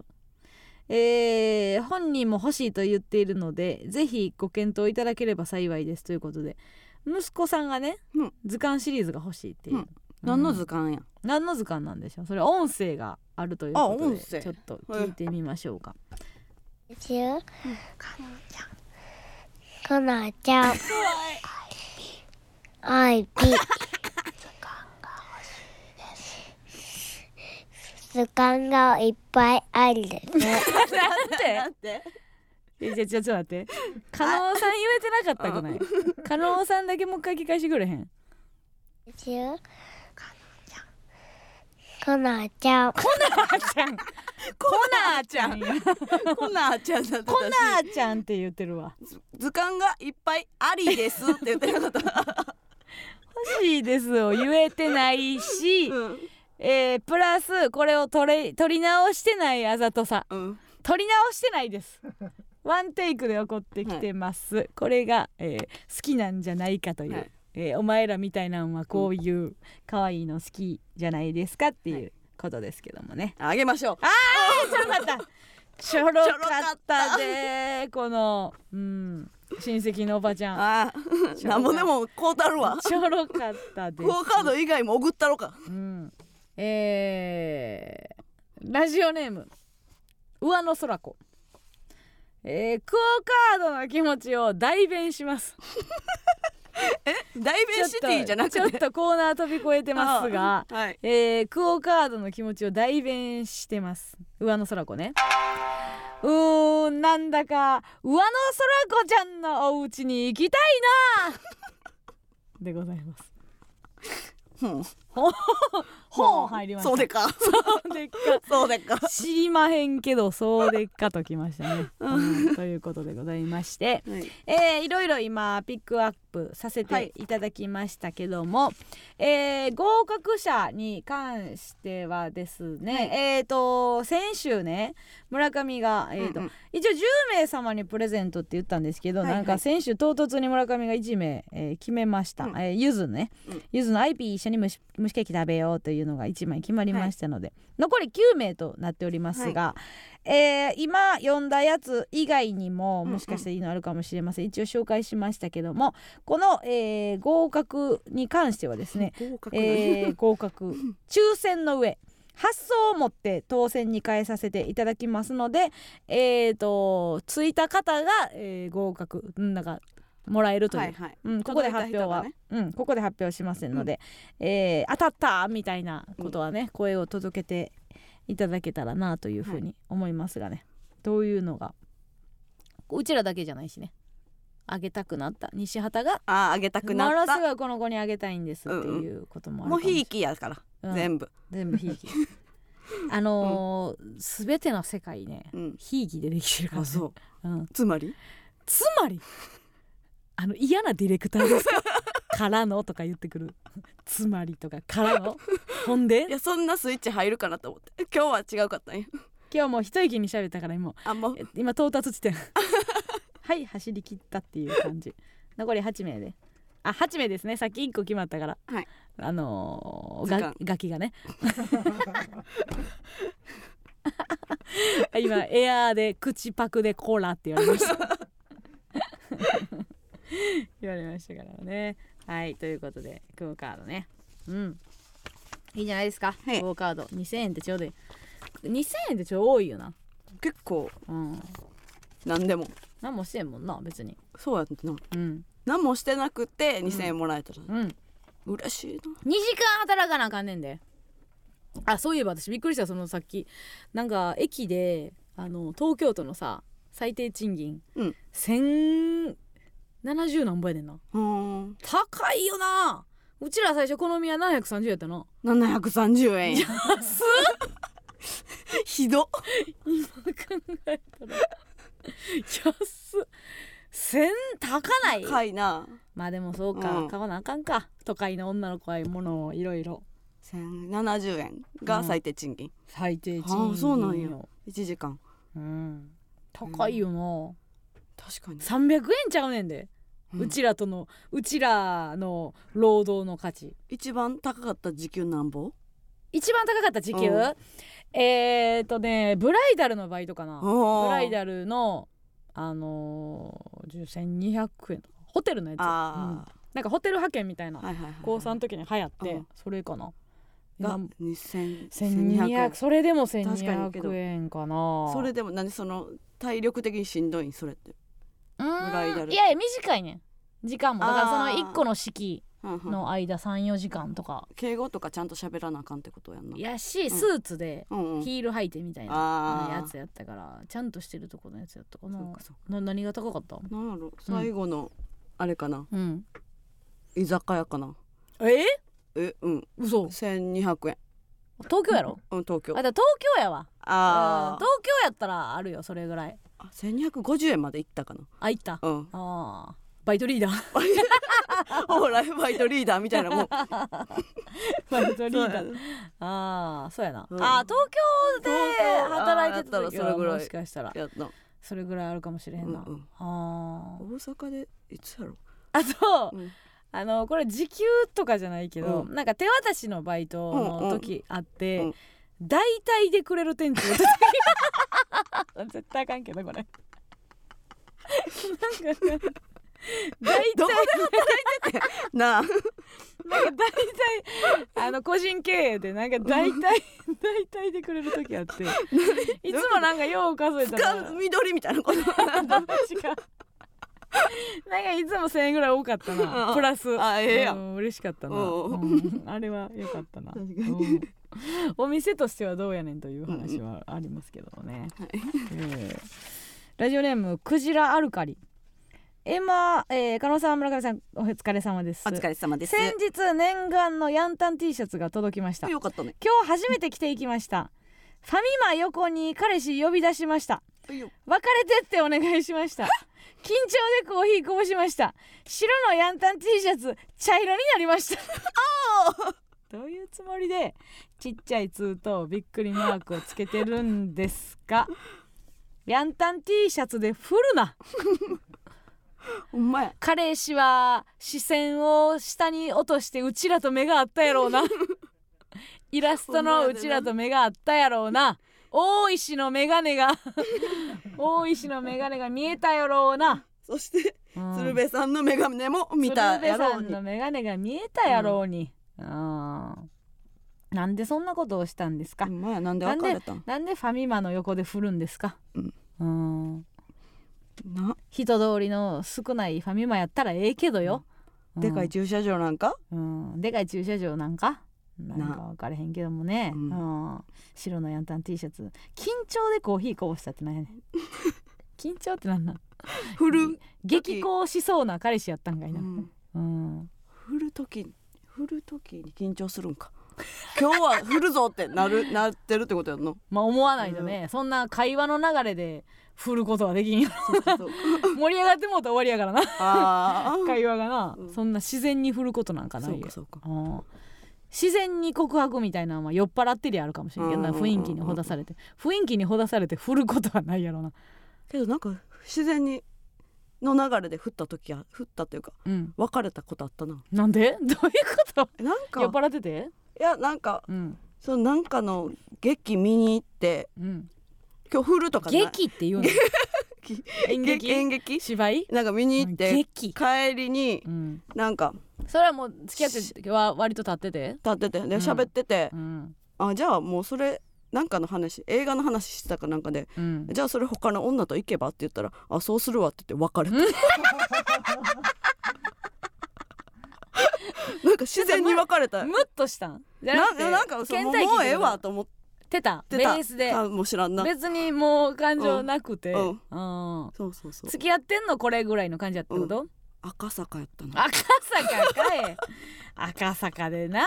えー本人も欲しいと言っているのでぜひご検討いただければ幸いですということで。息子さんがね、うん。図鑑シリーズが欲しいっていう、うん。何の図鑑鑑や何の図鑑なんでしょう。それ音声があるということであ音声。ちょっと聞いてみましょうか、ちゅうかなちゃん。アイビ。図鑑がいっぱいあるね。なんでなんてえじゃあちょっと待って加納さん言えてなかったくない加納さんだけもう一回聞かしてくれへんちゅうかなちゃん。コナーちゃんコナーちゃんコナーちゃんだってコナーちゃんって言ってるわ図鑑がいっぱいありですって言ってなかったしいですを言えてないし、うん。えープラスこれを取れ取り直してないあざとさ。うん。取り直してないです。ワンテイクで起こってきてます、これが、えー好きなんじゃないかという、はい。えーお前らみたいなんはこういう可愛いの好きじゃないですかっていうことですけどもね、あげましょう。ちょろかった。ちょろかったでこのうん親戚のおばちゃん。ああなんぼでもこうたるわ。ちょろかったです。クオカード以外も送ったろか。うん、えー、ラジオネーム上野空子。えー、クオカードの気持ちを代弁します。大弁シティじゃなくて？ちょっとコーナー飛び越えてますがあ はい。えー、クオカードの気持ちを代弁してます。上野空子ねうーんなんだか上野空子ちゃんのお家に行きたいな。でございます。うん 本入りましたそうでか。そうでっか。そうで か。知りまへんけどそうでっかときましたね、うん。ということでございまして、はい。えーいろいろ今ピックアップさせてい。ただきましたけども、えー合格者に関してはですね、はい。えっ、と先週ね村上が、えーとうんうん。一応10名様にプレゼントって言ったんですけど、はいはい。なんか先週唐突に村上が1名、えー決めました、うん。えーゆずね、うん。ゆずの IP 一緒に蒸し蒸しケーキ食べようというのが1枚決まりましたので、残り9名となっておりますが、えー今読んだやつ以外にももしかしていいのあるかもしれません、一応紹介しましたけどもこの、えー合格に関してはですね、合格。えー合格。抽選の上発送をもって当選に変えさせていただきますのでえー、とついた方が、えー合格。うんなんかもらえるという、はいはい。うん、ここで発表は、届いうん、ここで発表しませんので、えー当たったみたいなことはね、声を届けていただけたらなというふうに思いますがね、どういうのが？うちらだけじゃないしね。あげたくなった。西畑があああげたくなものったすごいこの子にあげたいんですっていうこともあるかもうひいきやからうん。全部。全部ひいき。あのー全ての世界ねうん。ひいきでできてるから、ね、あそう。うん、つまり？つまり？あの嫌なディレクターですか？からのとか言ってくる。つまりとかからの？ほんで？いやそんなスイッチ入るかなと思って。今日は違うかったんや。今日もう一息に喋ったから今。あもう。え今到達地点。はい走り切ったっていう感じ。残り8名で。あ8名ですね。さっき1個決まったから、はい。あのー、がガキがね。今エアーで口パクでコーラって言われました 言われましたからね。はいということでクオカードね。うん。いいじゃないですか、はい。クオカード。2000円ってちょうどいい。2000円ってちょうど多いよな。結構。うん。何でも。何もしてんもんな別に。そうやったな。うん。何もしてなくて2000円もらえたらうん。2嬉しいな。時間働かなあかんねんで。あそういえば私びっくりした。そのさっきなんか駅であの東京都のさ最低賃金、うん1070何ぼやねんな。うーん。高いよな。うちら最初好みは730やったな730円やひど。今考えたら。安っ。1000高ない？高いな。まあでもそうか、うん。買わなあかんか。都会の女の子はものをいろいろ。1070円が最低賃金、最低賃金はあそうなんや。よ1時間。うん。高いよな、確かに、300円ちゃうねんで、うちらとのうちらの労働の価値。一番高かった時給なんぼ？一番高かった時給、うん。えーとねブライダルのバイトかな。ブライダルのあのー、1200円ホテルのやつ、うん。あなんかホテル派遣みたいな。あ、はいはいはい。高3の時に流行って、うん。それかな。が今2200 1200円それでもかにけど。1200円かな。それでも何その体力的にしんどいん？それってブライダルいやいや短いねん。時間も。だからそのあー。1個の式の間34時間とか。敬語とかちゃんと喋らなあかんってことやんな。やしん。スーツでヒール履いてみたいなやつやったからちゃんとしてるとこのやつやったかな。な何が高かった？なんやろ？最後のあれかな。うん。居酒屋かな。え？えうん。嘘。1200円東京やろ？うん東京。あだ東京やわ。あー。うん東京やったらあるよそれぐらい。あ1250円まで行ったかな。あ行った？うん。あー。バイトリーダー。ほらバイトリーダーみたいなもん。バイトリーダー。ああそうやな、うん。あー東京で働いてたらそれぐらい。もしかしたら。やった。それぐらいあるかもしれへんな、うんうん。あ大阪でいつやろ？ーあそう、うんあのこれ時給とかじゃないけど、うなんか手渡しのバイトの時あって、うん。うん。大体でくれる店長 絶対あかんけどこれ。なんか大体どこなあ。なんか大体あの個人経営でなんか大体大体でくれる時あって。いつもなんかよう数えたら使う緑みたいなこと。どっちか なんかいつも1000円ぐらい多かったな。うん。プラス。あええやん。うん嬉しかったな、うんう。ん。あれは良かったな、お店としてはどうやねんという話はありますけどね、はい。えーラジオネームクジラアルカリ。エマ、えー、加納さん村上さんお疲れ様です。お疲れ様です。先日念願のヤンタン T シャツが届きました。よかったね。今日初めて着ていきました。ファミマ横に彼氏呼び出しました。別れてってお願いしました緊張でコーヒーこぼしました。白のヤンタン T シャツ茶色になりました。どういうつもりでちっちゃい「ツーとびっくりマークをつけてるんですか？ヤンタン T シャツで振るな。ほんまや。彼氏は視線を下に落としてうちらと目があったやろうな。イラストのうちらと目があったやろうな大石の眼鏡が。大石の眼鏡が見えたやろうな、そしてうん。鶴瓶さんの眼鏡も見たやろうに。鶴瓶さんの眼鏡が見えたやろうに、うん。なんでそんなことをしたんですか、まやなんでなんで別れたん？なんでファミマの横で振るんですか？うん。うん。な？人通りの少ないファミマやったらええけどよ、うん。でかい駐車場なんか？うん、でかい駐車場なんか？なんな。か分からへんけどもね、ううん。ん白のヤンタン T シャツ。緊張でコーヒーこぼしたってなんやねん。緊張ってなんなん？振る激高しそうな彼氏やったんかいな、うん。うん。振る時振る時に緊張するんか。今日は振るぞってなる なってるってことやんの？まあ思わないとね、そんな会話の流れで振ることはできんよそうそうそう。盛り上がってもうたら終わりやからな。会話がな、うん。そんな自然に振ることなんかなそいうよかそうか。うん自然に告白みたいなのは酔っ払ってりゃあるかもしれんけどな雰囲気にほだされて。雰囲気にほだされて振ることはないやろな。けどなんか自然にの流れで振った時は振ったっていうかうん。別れたことあったな。なんで？どういうこと？えなん酔っか払ってて？いやなんかうん。そのなんかの劇見に行ってうん。今日振るとか劇っていうの？演劇劇？演劇？芝居？なんか見に行って劇。帰りにうん。なんかそれはもう付き合ってる時は割と経ってて？立ってて。でうん。喋ってて。う、ん。あじゃあもうそれなんかの話映画の話してたかなんかでうん。じゃあそれ他の女と行けばって言ったらあそうするわって言って別れた。なんか自然に別れた。ムッとしたん？じゃななくてなんかそうもう倦怠期もうええわと思って。た。ベた。ースで。かもしらんな。別にもう感情なくて、ううん。ん。そうそうそう。付き合ってんのこれぐらいの感じやったってこと、赤坂やったな赤坂かい。赤坂でな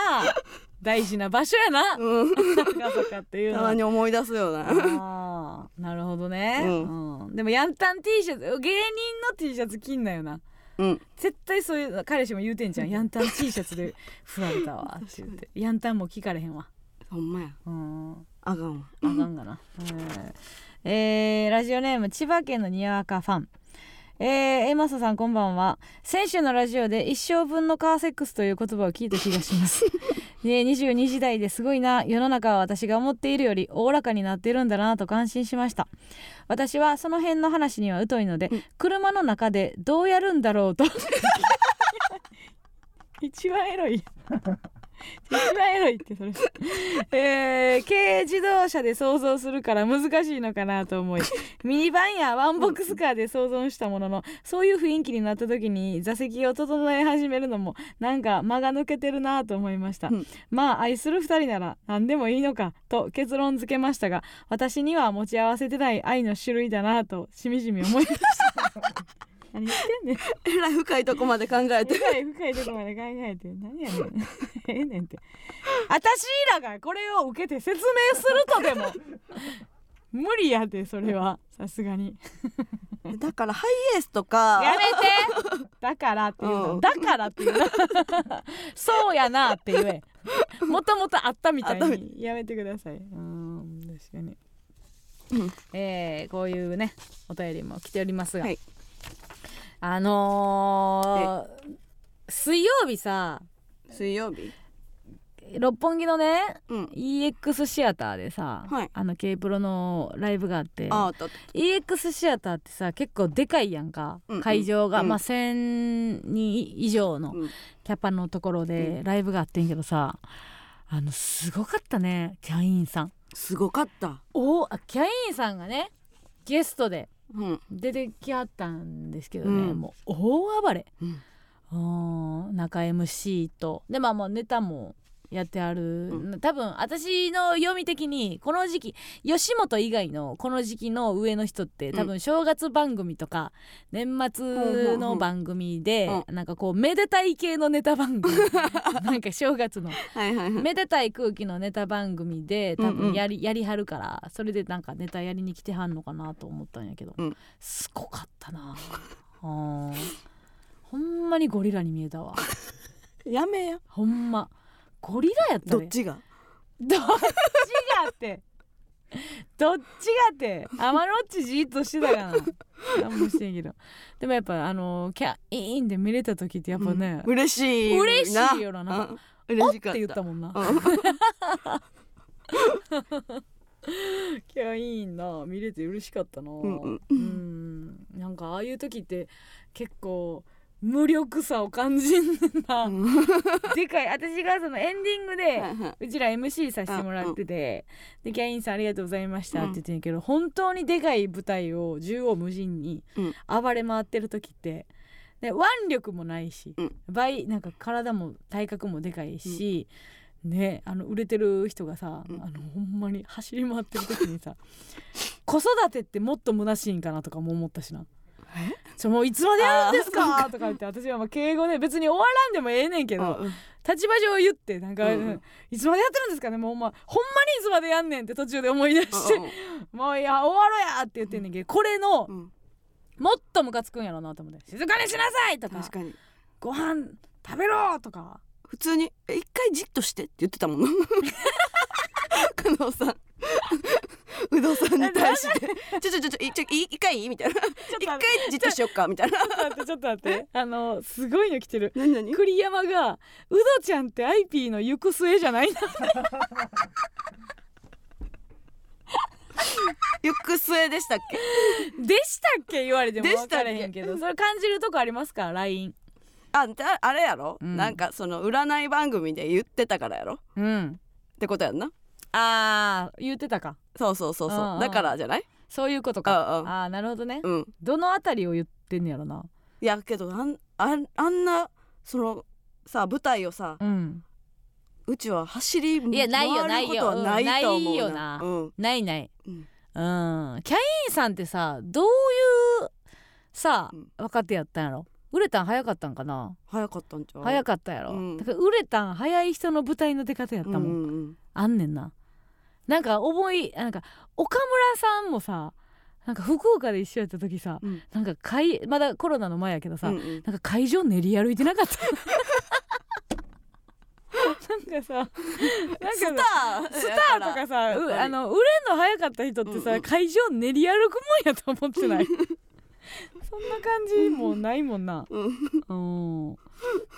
大事な場所やな。うん。赤坂っていうたのは。まに思い出すようななるほどね、ううん。でもヤンタン T シャツ芸人の T シャツ着んなよな。うん。絶対そういう彼氏も言うてんじゃん。ヤンタン T シャツで 振られたわ。って言って。ヤンタンも聞かれへんわ。ほんまや。うん。あかんわ。あかんがな、えーえーラジオネーム千葉県のにわかファン、えー、エマサさんこんばんは。先週のラジオで一生分のカーセックスという言葉を聞いた気がします。ね22時代ですごいな世の中は私が思っているよりおおらかになっているんだなと感心しました。私はその辺の話には疎いので、うん。車の中でどうやるんだろうと。一番エロい一番エロいってそれ、えー、軽自動車で想像するから難しいのかなと思い ミニバンやワンボックスカーで想像したもののそういう雰囲気になった時に座席を整え始めるのもなんか間が抜けてるなと思いました、うん。まあ愛する二人なら何でもいいのかと結論付けましたが私には持ち合わせてない愛の種類だなとしみじみ思いました 何言ってんねん。えらい深いとこまで考えて。深い深いとこまで考えて。何やねん。ええねんって。私らがこれを受けて説明するとでも。無理やでそれは。さすがに。だからハイエースとか。やめて。だからっていうの、うん。だからっていうの。そうやなって言え。もともとあったみたいに。やめてください。うん確かに。うん。えー、こういうねお便りも来ておりますが、はいあのー水曜日さ水曜日？六本木のねうん。EX シアターでさ、はい。あの K プロのライブがあってああっ EX シアターってさ結構でかいやんか、うんうん。会場が、うん。まあ1,000人以上のうん。キャパのところでライブがあってんけどさあのすごかったねキャインさん。すごかった。おあキャインさんがねゲストでうん出てきはったんですけどね、うん。もう大暴れ。うん。うん。中 MC と。でまあもうネタもやってある、う多分私の読み的にこの時期吉本以外のこの時期の上の人って多分正月番組とか年末の番組でなんかこうめでたい系のネタ番組 なんか正月の。めでたい空気のネタ番組で多うんうん。分やり,、やりはるからそれでなんかネタやりに来てはんのかなと思ったんやけど、うん。すごかったな。ほんまにゴリラに見えたわ。やめやほんまゴリラやったでどっちが？どっちがって。どっちがって。天のっちじーっとしてたかな。何もしてんけど。でもやっぱあのキャイーンで見れた時ってやっぱね、うん。嬉しい嬉しいよな。な嬉しかった。言ったもんな。うん。キャインな見れて嬉しかったな。んうん。うん。なんかああいう時って結構無力さを感じんな、でかい。私がそのエンディングでうちら MC させてもらってて、でキャインさんありがとうございましたって言ってんけど、本当にでかい舞台を縦横無尽にうん。暴れ回ってる時ってで腕力もないし、うん。倍なんか体も体格もでかいし、ねあの売れてる人がさ、うん。あのほんまに走り回ってる時にさ 子育てってもっと虚しいんかなとかも思ったしな。ちょもういつまでやるんですか？とか言って私はまあ敬語で別に終わらんでもええねんけど、うん立場上言ってなんか、うんいつまでやってるんですかね？もうまほんまにいつまでやんねんって途中で思い出して、もういや終わろやって言ってんねんけどこれのもっとムカつくんやろなと思って「静かにしなさい!」とか確かに「ご飯食べろ!」とか。普通にえ一回じっとしてって言ってたもんな。工藤さん有働さんに対して。ちょちょちょちょいち一回いい？みたいな。一回じっとしよっかみたいな。ちょっと待ってちょっと待って。あのすごいの来てる。何何？栗山が「うどちゃんってアイピーの行く末じゃないな」よく末でしたっけ？でしたっけ？言われても分からへんけど。それ感じるとこありますか？LINE あああれやろ、うん。なんかその占い番組で言ってたからやろ？っうん。てことやんな。あー言ってたかそうそうそううんそう。うんだからじゃない？そういうことうんかうん。あーなるほどね。うん。どのあたりを言ってんねやろな。いやけどあんあんあんなそのさ舞台をさうん。うちは走りいやないよ回ることはないと思うないよな。うん。ないない。うん。うん。キャインさんってさどういうさうん。若手やったんやろ？売れたん早かったんかな？早かったんちゃう？早かったやろ、うん。だから売れたん早い人の舞台の出方やったもん、うんうんうん。あんねんななんか思いなんか岡村さんもさなんか福岡で一緒やった時さうん。なんか会まだコロナの前やけどさ、うんうん。なんか会場練り歩いてなかった？なんかさなんかスタースターとかさうあの売れんの早かった人ってさ、うんうん。会場練り歩くもんやと思ってない？そんな感じもうないもんな。うん。うん。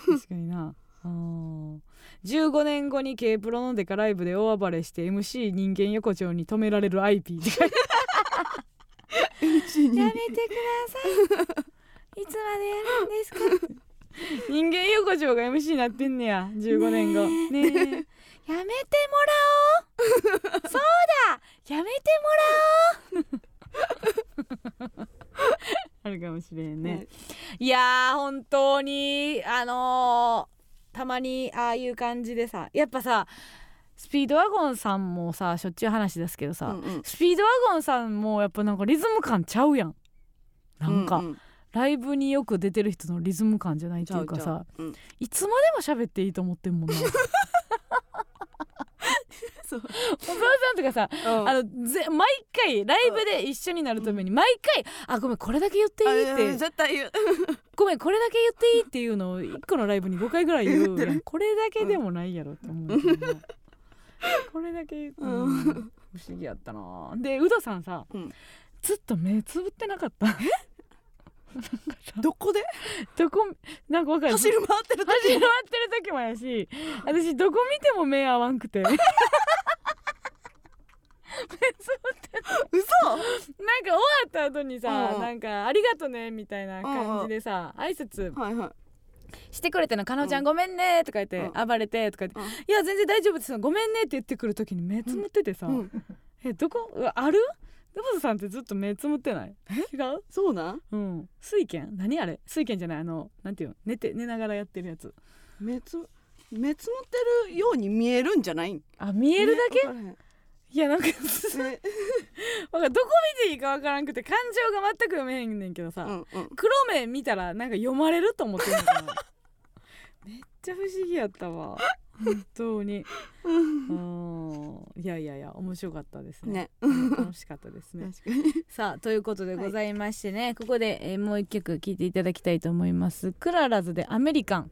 確かにな。うん15年後に K プロのデカライブで大暴れして MC 人間横丁に止められる IP って書いてやめてください。いつまでやるんですか？人間横丁が MC になってんねや。15年後。ねえ。やめてもらおう。そうだ。やめてもらおう。あるかもしれんね、いやー本当にあのーたまにああいう感じでさやっぱさスピードワゴンさんもさしょっちゅう話ですけどさ、うんうん。スピードワゴンさんもやっぱなんかリズム感ちゃうやん。なんか、ううライブによく出てる人のリズム感じゃないっていうかさうん。いつまでも喋っていいと思ってんもんな。そう。小沢さんとかさうん。あのぜ毎回ライブで一緒になるために毎回「あごめんこれだけ言っていい?」っあて絶対言うごめんこれだけ言っていいっていうのを1個のライブに5回ぐらい言うこれだけでもないやろって思うこれだけ言う、うんうん不思議やったな。でウドさんさ、うん。ずっと目つぶってなかった？どこで？どこ？なんかわかる？走る回ってる走り時回ってる時もやし私どこ見ても目合わんくて 嘘。なんか終わった後にさ、うんなんか「ありがとね」みたいな感じでさ、挨拶。はいはい。してくれての「かのちゃんごめんね」とか言って「う暴れて」とか言ってうん「いや全然大丈夫ですごめんね」って言ってくる時に目つむっててさ「うんえどこある?」デボさんってずっと目つむってない？違う？そうなん？うん。水拳？何あれ？水拳じゃないあのなんていうの？寝て寝ながらやってるやつ。目つ目つむってるように見えるんじゃない？あ見えるだけ、ねいやなんかね わかんどこ見ていいかわからんくて感情が全く読めへんねんけどさ、うんうん。黒目見たらなんか読まれると思ってんのかな。めっちゃ不思議やったわ。本当に。うん。いやいやいや面白かったですね。ね。うん楽しかったですね。確かに。さあということでございましてね、ここで、えーもう一曲聴いていただきたいと思います。クララズでアメリカン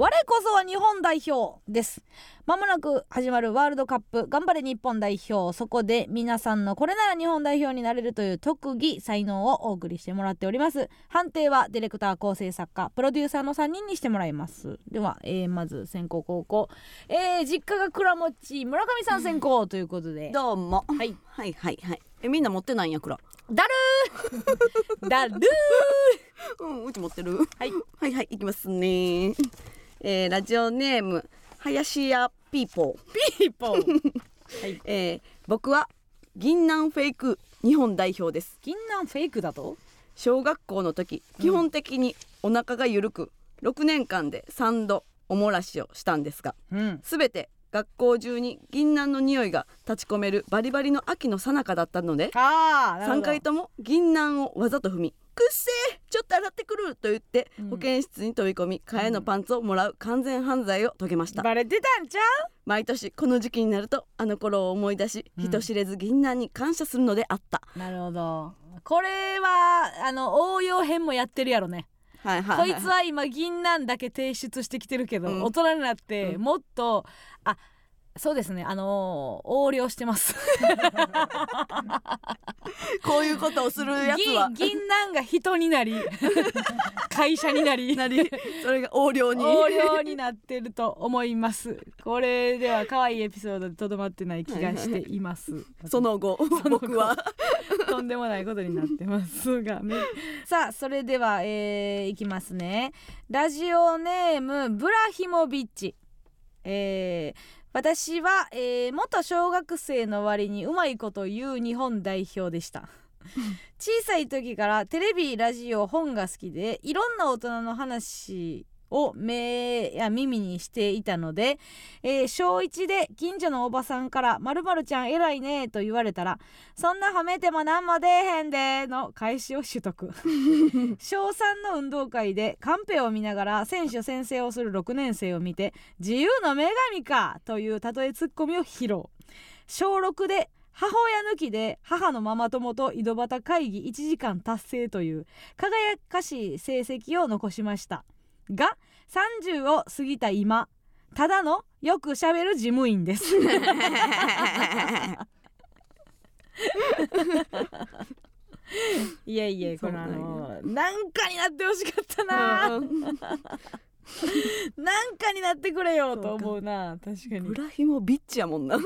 我こそは日本代表です。まもなく始まるワールドカップ。頑張れ日本代表。そこで皆さんのこれなら日本代表になれるという特技才能をお送りしてもらっております。判定はディレクター構成作家プロデューサーの3人にしてもらいます。では、えーまず先攻後攻、えー実家が倉持村上さん先行ということで。どうも。はい。はいはいはい。えみんな持ってないんやくらだるー。だるー。うんうち持ってる。はい。はいはいいきますねえーラジオネーム林家ピーポー。ピーポー。はい。えー僕は銀杏フェイク日本代表です。銀杏フェイクだと？小学校の時基本的にお腹が緩く6年間で3度おもらしをしたんですがうん。すべて学校中に銀杏の匂いが立ち込めるバリバリの秋の最中だったのでああ3回とも銀杏をわざと踏み「くっせーちょっと洗ってくる!」と言ってうん。保健室に飛び込み替えのパンツをもらう完全犯罪を遂げました。バレてたんちゃ毎年この時期になるとあの頃を思い出しうん。人知れず銀杏に感謝するのであった、うなるほど。これはあの応用編もやってるやろねはいはいはい。こいつは今銀杏だけ提出してきてるけど、うん。大人になってうん。もっと、あそうですね。あのー横領してます。こういうことをするやつは。銀銀杏が人になり 会社になり。なりそれが横領に。横領になってると思います。これでは可愛いエピソードでとどまってない気がしています。その後の後。僕は。とんでもないことになってますが。ねさあそれでは、えーいきますね。ラジオネームブラヒモビッチ。えー私は、えー元小学生の割にうまいこと言う日本代表でした。小さい時からテレビラジオ本が好きでいろんな大人の話を目や耳にしていたので、えー小1で近所のおばさんから「まるちゃん偉いね」と言われたら「そんな褒めても何も出えへんで」の返しを取得 小3の運動会でカンペを見ながら選手宣誓をする6年生を見て「自由の女神か!」という例えツッコミを披露小6で母親抜きで母のママ友と井戸端会議1時間達成という輝かしい成績を残しましたが30を過ぎた今ただのよくしゃべる事務員です。いやいやこのあのなんかになってほしかったな。うんなんかになってくれよと思うな。確かに。裏紐ビッチやもんな。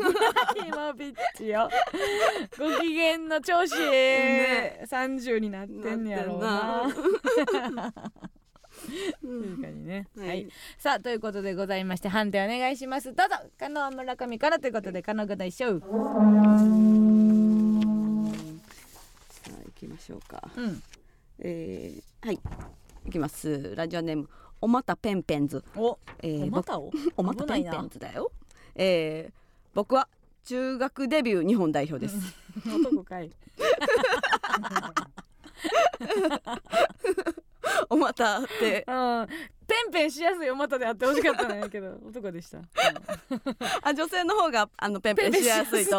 今ビッチよ。ご機嫌の調子。ええ30になってんねやろうな確かにね、はい。はい、さあということでございまして判定お願いします。どうぞ。加納村上からということで加納が大賞さあ行きましょうか。うん。えー、はい。行きます。ラジオネームおまたペンペンズ、おえーおまたを？僕おまたペンペンズだよ。えー、僕は中学デビュー日本代表です。男かい おまたって。うん。ペンペンしやすいおまたであってほしかったんやけど。男でした、うん。あ女性の方があのペンペンしやすいと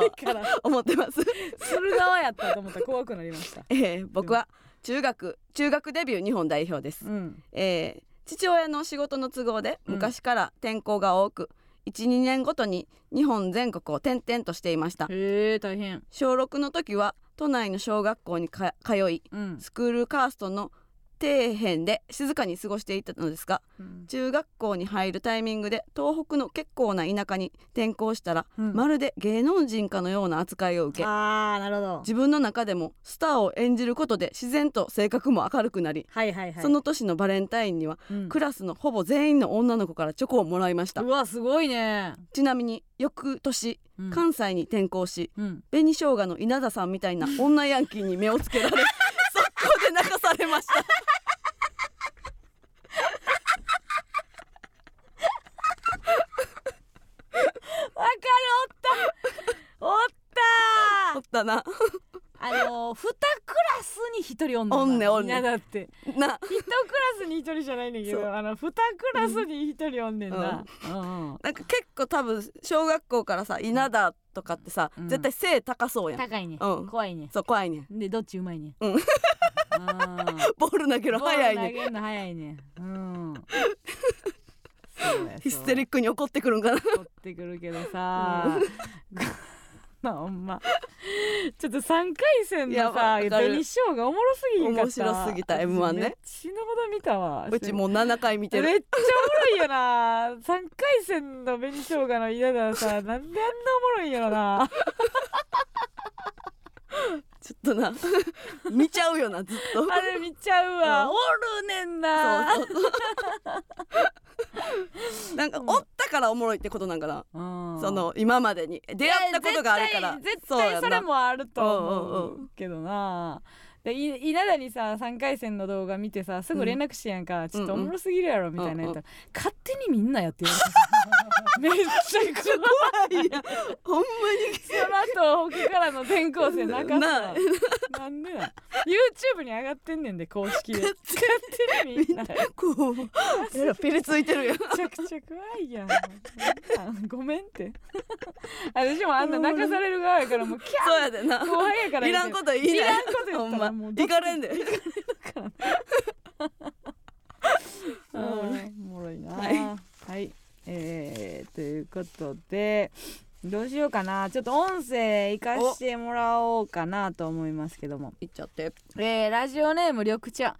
思ってます。する側やったと思ったら怖くなりました。えー、僕は中学中学デビュー日本代表です。うん。えー父親の仕事の都合でうん。昔から転校が多く、12年ごとに日本全国を転々としていました。へえ大変。小6の時は都内の小学校にか通いうん、スクールカーストの底辺で静かに過ごしていたのですがうん。中学校に入るタイミングで東北の結構な田舎に転校したら、うん。まるで芸能人かのような扱いを受け自分の中でもスターを演じることで自然と性格も明るくなり、はいはいはい。その年のバレンタインにはうん。クラスのほぼ全員の女の子からチョコをもらいました。うわすごいね、ちなみに翌年うん。関西に転校しうん、紅生姜の稲田さんみたいな女ヤンキーに目をつけられで泣かされました。わかる。おった。おった。おったな。あのー、2クラスに1人おんねんな。おんねんおんねだって。な。1クラスに1人じゃないねんけそう。どあの2クラスに1人おんねんな、うん。うんなんか結構多分小学校からさ稲田とかってさ、うん。絶対背高そうやん。高いね、うん。怖いね。そう怖いね。んでどっちうまいねうん。あ ボール投げる早いねん投げるの早いね。うん。ヒステリッックに怒ってくるんかな。取ってくるけどさ。な ほんま。ちょっと3回戦のさ紅しょうがおもろすぎひんかった。面白すぎた M1 ね。死ぬほど見たわうちもう7回見てる。めっちゃおもろいよな。3回戦の紅しょうがの稲田さなんであんなおもろいんやろなちょっとな。見ちゃうよなずっと。あれ見ちゃうわ、うん。おるねんな。そうそう なんかおったからおもろいってことなんかな、うん。その今までに。出会ったことがあるから。絶対絶対それもあるとうんうん思うけどなでい稲田にさ3回戦の動画見てさすぐ連絡しやんか、ちょっとおもろすぎるやろみたいなやったら、勝手にみんなやってる。めっちゃ怖いいやほんまに。その後他からの転校生なかっなたなんでな YouTube に上がってんねんで公式で。勝手にみんな。めこう。ピリついてるやん。ちゃくちゃ怖いやん。ごめんって。私もあんな泣かされる側やからもうキャそうやでな。ー後輩やからいらんこと言いな。いいらんこと言ほんまったらもういかれんで。うん。おもろいな。はい。はい、えー、ということでどうしようかな。ちょっと音声生かしてもらおうかなと思いますけども。いっちゃって。えー、ラジオネーム緑茶。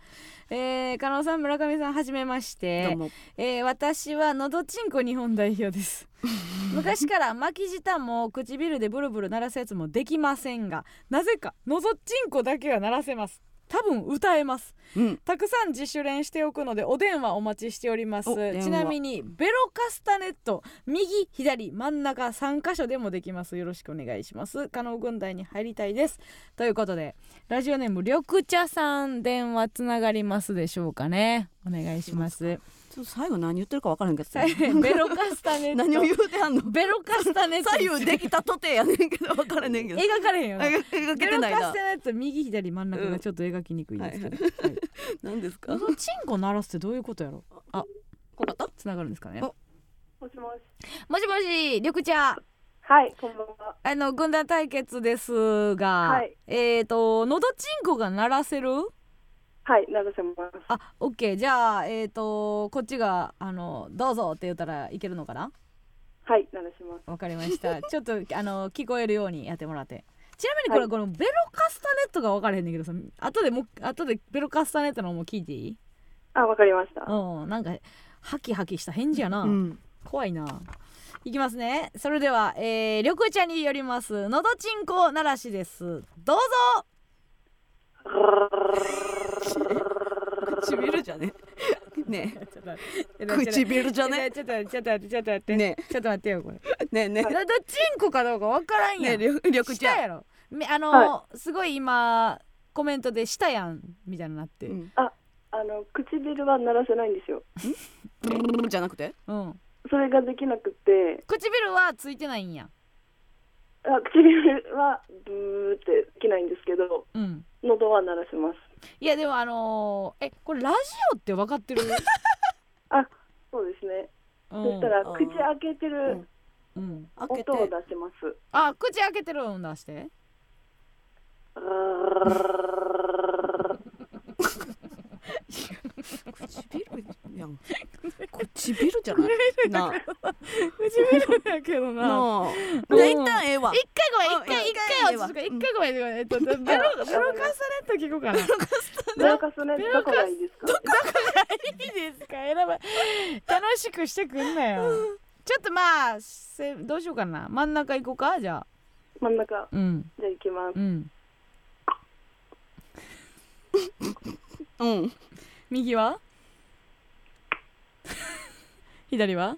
えー、加納さん村上さんはじめましどてうも。えー私はのどちんこ日本代表です。昔から巻き舌も唇でブルブル鳴らすやつもできませんがなぜかのどちんこだけは鳴らせます多分歌えます。うん。たくさん自主練しておくのでお電話お待ちしております。ちなみにベロカスタネット右左真ん中3箇所でもできます。よろしくお願いします。加納軍団に入りたいです。ということでラジオネーム緑茶さん電話つながりますでしょうかね。お願いしますちょっと最後何言ってるか分からへんけどさ。ベロカスタネット何を言うてはんの？ベロカスタネット左右できたとてやねんけど分からねんけど。描かれへんよ。な描けベロてないな。カスタネット右左真ん中がちょっと描きにくいですけど、はい何ですか？このチンコ鳴らすってどういうことやろ？こかったつながるんですかね？おももし。もし。しもし緑茶。はい、こんばんは。あの軍団対決ですが、はい。えっ、とのどちんこが鳴らせる？はい、流せます。あオッケーじゃあえっ、とこっちがあのどうぞって言ったらいけるのかな？はい、流します。わかりました。ちょっとあの聞こえるようにやってもらって。ちなみにこれ、はい。このベロカスタネットが分からへんねんけどさ後でも後でベロカスタネットのも聞いていい？あ、わかりました。うんなんかハキハキした返事やな、うん怖いな。いきますね。それでは、えー、緑茶によります。のどちんこならしです。どうぞ 唇じゃね？ね。唇じゃね？ちょっとちょっとちょっと待ってちょっと待って。ね。ちょっと待ってよこれ。ねね。のどちんこかどうかわからんやん、ね緑緑茶。したやろ。めあの、はすごい今コメントでしたやんみたいになって。うん。あの、唇は鳴らせないんですよ。うん。じゃなくて？うん。それができなくて、唇はついてないんやあ唇はブーってできないんですけど、うん。喉は鳴らします。いやでもあのーえこれラジオって分かってる、あ、そうですね。うん、そしたら、口開けてる音を出します。あ口開けてる音出して 唇やん唇じゃない？なあ。唇やけどな。一旦ええわ。一回ごめんうん一回一一回回落ち着こう一回ごめんえっとベロベロカスタネット聞こうかな。いいベロカスね、どこがいいですか？ですか？選ば楽しくしてくんなよ。ちょっとまあせどうしようかな。真ん中行こうか？じゃあ。真ん中、うん。じゃあ行きます。う。ん。うん右は？左は？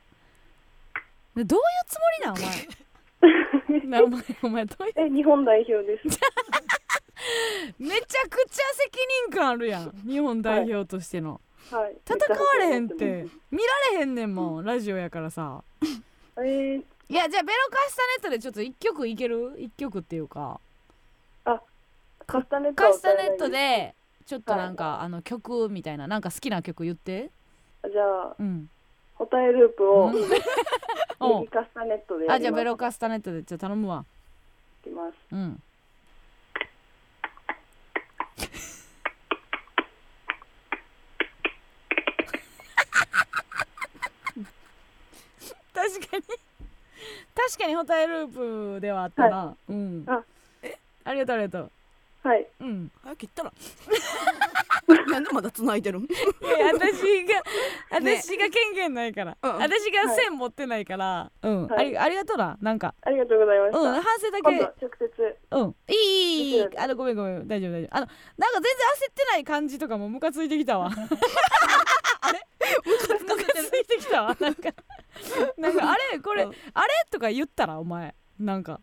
どういうつもりなん？お前。なお前お前どういう？え、日本代表です。めちゃくちゃ責任感あるやん。日本代表としての、はい。戦われへんって。見られへんねんもんラジオやからさ。えー、いやじゃあベロカスタネットでちょっと一曲いける？一曲っていうか。カスタネットはカスタネットでちょっとなんか、あの曲みたいななんか好きな曲言って。じゃあ、うん。ホタエループをうん。お右カスタネットでやあじゃあ。ベロカスタネットでちょっと頼むわ。いきます。うん。確かに。確かにホタエループではあったな、うん。あ。ありがとうありがとうはい。うん。早く切ったら。なんでまだ繋いでるん？いや私がね。私が権限ないから、うん私が線持ってないから、うん、はい。ありありがとうななんか。ありがとうございました。うん反省だけ。直接。うん。いいいいいい見てるあのごめんごめん。大丈夫大丈夫。あのなんか全然焦ってない感じとかもムカついてきたわ。ムカついてきたわ。なんか。なんかあれ？これ、うん。あれ？とか言ったらお前。なんか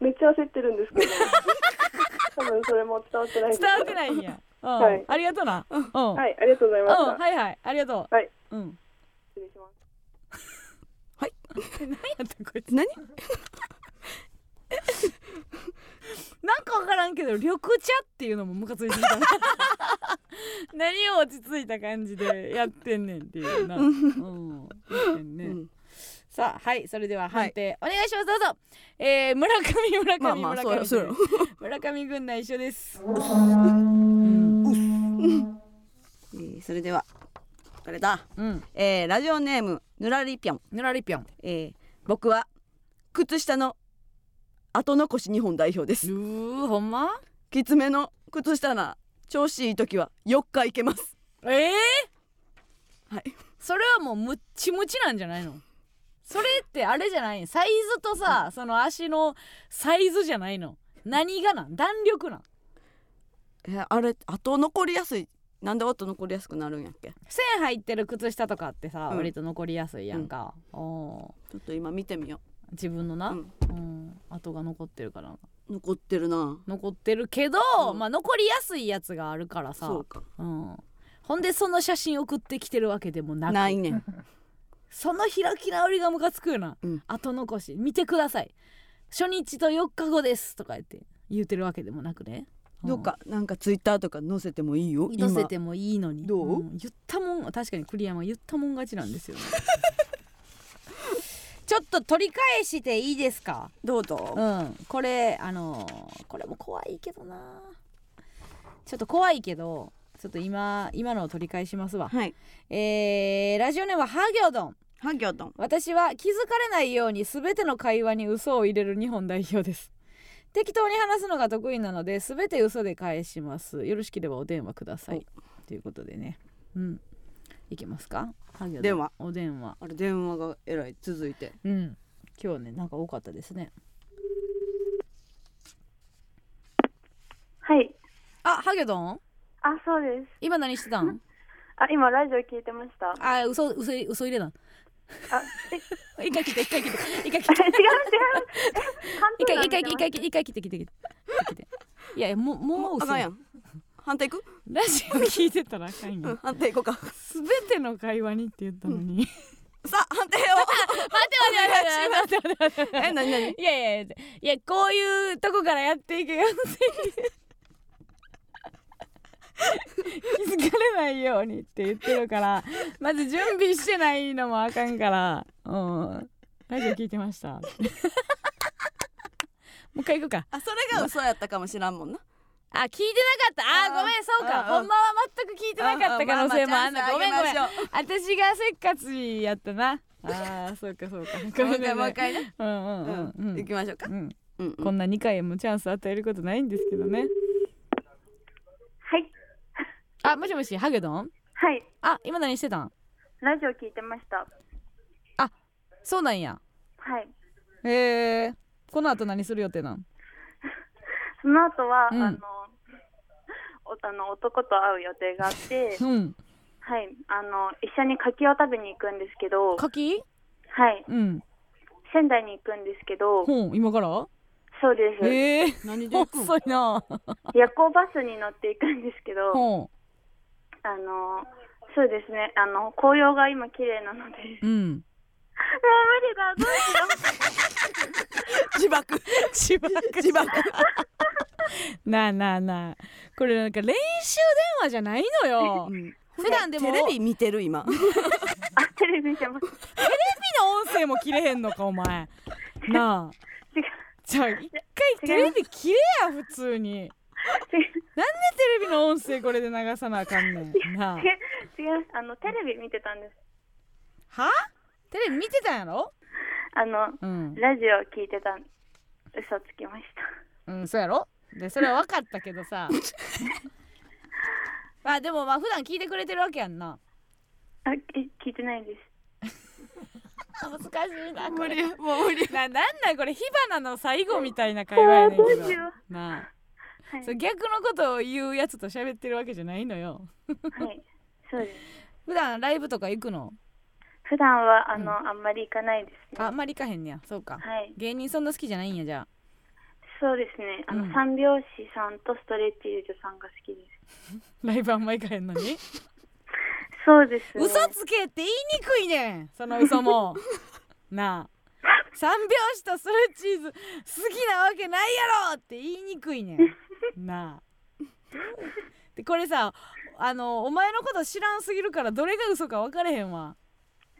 めっちゃ焦ってるんですけど。多分それも伝わってない。伝わってないんや、うん。はい。ありがとうな。うはい、ありがとうございました。はいはいありがとう。はい。うん。失礼します。何やったこいつ。何？なんか分からんけど緑茶っていうのもムカついてきたな。何を落ち着いた感じでやってんねんっていうな。うん。やってんね、うんさあはいそれでは判定、お願いします。どうぞ。えー、村上村上、まあまあ村上そうやそう 村上軍団一緒です。えーそれではこれだ、うん。えーラジオネームぬらりぴょん、ぬらりぴょん。えー僕は靴下の後残し日本代表です。うーほんま？きつめの靴下な調子いい時は4日いけます。ええはい。それはもうムッチムチなんじゃないの？それってあれじゃない？サイズとさその足のサイズじゃないの？何がなん？弾力なん？えーあれ後残りやすい。なんで後残りやすくなるんやっけ？線入ってる靴下とかってさ、うん。割と残りやすいやんか、おー。ちょっと今見てみよ自分のな、う、ううん。ん、跡が残ってるから。な残ってるな。残ってるけど、うん。まあ残りやすいやつがあるからさ。そうか。うん、ほんでその写真送ってきてるわけでもなく。ないねん その開き直りがムカつくよな、うん。後残し。見てください。初日と4日後ですとか言って。言うてるわけでもなくね。どっかなんかツイッターとか載せてもいいよ？うん載せてもいいのに。どう？ん。言ったもん確かに栗山言ったもん勝ちなんですよね。ちょっと取り返していいですか？今どうぞ。うん。これあのーこれも怖いけどな。ちょっと怖いけどちょっと今今のを取り返しますわ。はい。えー、ラジオネームはハギョドンハギョドン私は気づかれないように全ての会話に嘘を入れる日本代表です。適当に話すのが得意なので全て嘘で返します。よろしければお電話ください。ということでね。うん。いけますか？電話。お電話。あれ電話がえらい続いて。うん。今日はねなんか多かったですね。はい。あハギョドンあ、そうです。今何してたん？あ、今ラジオ聞いてました。あ嘘嘘嘘入れたんあ、え、一回切って一回切って。一回切違う違う。一回一回一回一回切って切って切って。いやいやもうもう嘘あかんやん。反対行く？ラジオ聞いてたらあかんようん反対行こう。か すべての会話にって言ったのに、さあ反対を。待って待って待って待って待って。え何何？いやいやいやいやこういうとこからやっていけよって気づかれないようにって言ってるからまず準備してないのもあかんからうん。ラジオ聞いてました。もう一回行くか。あそれが嘘やったかもしらんもんな。あ聞いてなかった。あごめんそうか。うんうんほんまは全く聞いてなかった可能性もあんのまあまあごめんごめん。私がせっかちやったな。あーそうかそうか。ごうもうん一回めねもう一回ね。うんうんうんうん。行きましょうか。うん。うんうん。こんな2回もチャンス与えることないんですけどね。はい。あもしもしハゲドン？はい。あ今何してたん？ラジオ聞いてました。そうなんや。はい。へえ。この後何する予定なん？その後は、うん。あの、おあの男と会う予定があって、うん。はい。あの、一緒に柿を食べに行くんですけど、柿？はい。うん。仙台に行くんですけど、ほん今から？そうです。へえ。何で行くん？遅いな。夜行バスに乗っていくんですけど、ほんあの、そうですね。あの、紅葉が今綺麗なので、もううん無理だ、どうしよう。自爆。自爆。自爆。なあなあなあ。これなんか練習電話じゃないのよ。うん。普段でも。テレビ見てる今。あ、テレビ見てます。の音声も切れへんのかお前。なあ。じゃあ一回テレビ切れや普通に違う。テレビの音声これで流さなあかんねん。なあ。違う。あの、テレビ見てたんです。は？テレビ見てたんやろ？あの、うん。ラジオ聞いてたん嘘つきました。うんそうやろ？でそれは分かったけどさ。まあでもまあ普段聞いてくれてるわけやんな。あ、え聞いてないです。難しいなこれ。無理もう無理。ななんなんこれ火花の最後みたいな会話やねんけど。どうしよなあはい。そう逆のことを言うやつと喋ってるわけじゃないのよはい。そうです。普段ライブとか行くの？普段は、あの、うあんまり行かないですね。ああんまり行かへんねやそうかはい。芸人そんな好きじゃないんやじゃあそうですね。あの、うん三拍子さんとストレッチーズさんが好きです。ライブあんま行かへんのに？そうです、ね。嘘つけって言いにくいねんその嘘も なあ三拍子とストレッチーズ好きなわけないやろって言いにくいねん なあ。でこれさあのお前のこと知らんすぎるからどれが嘘か分かれへんわ。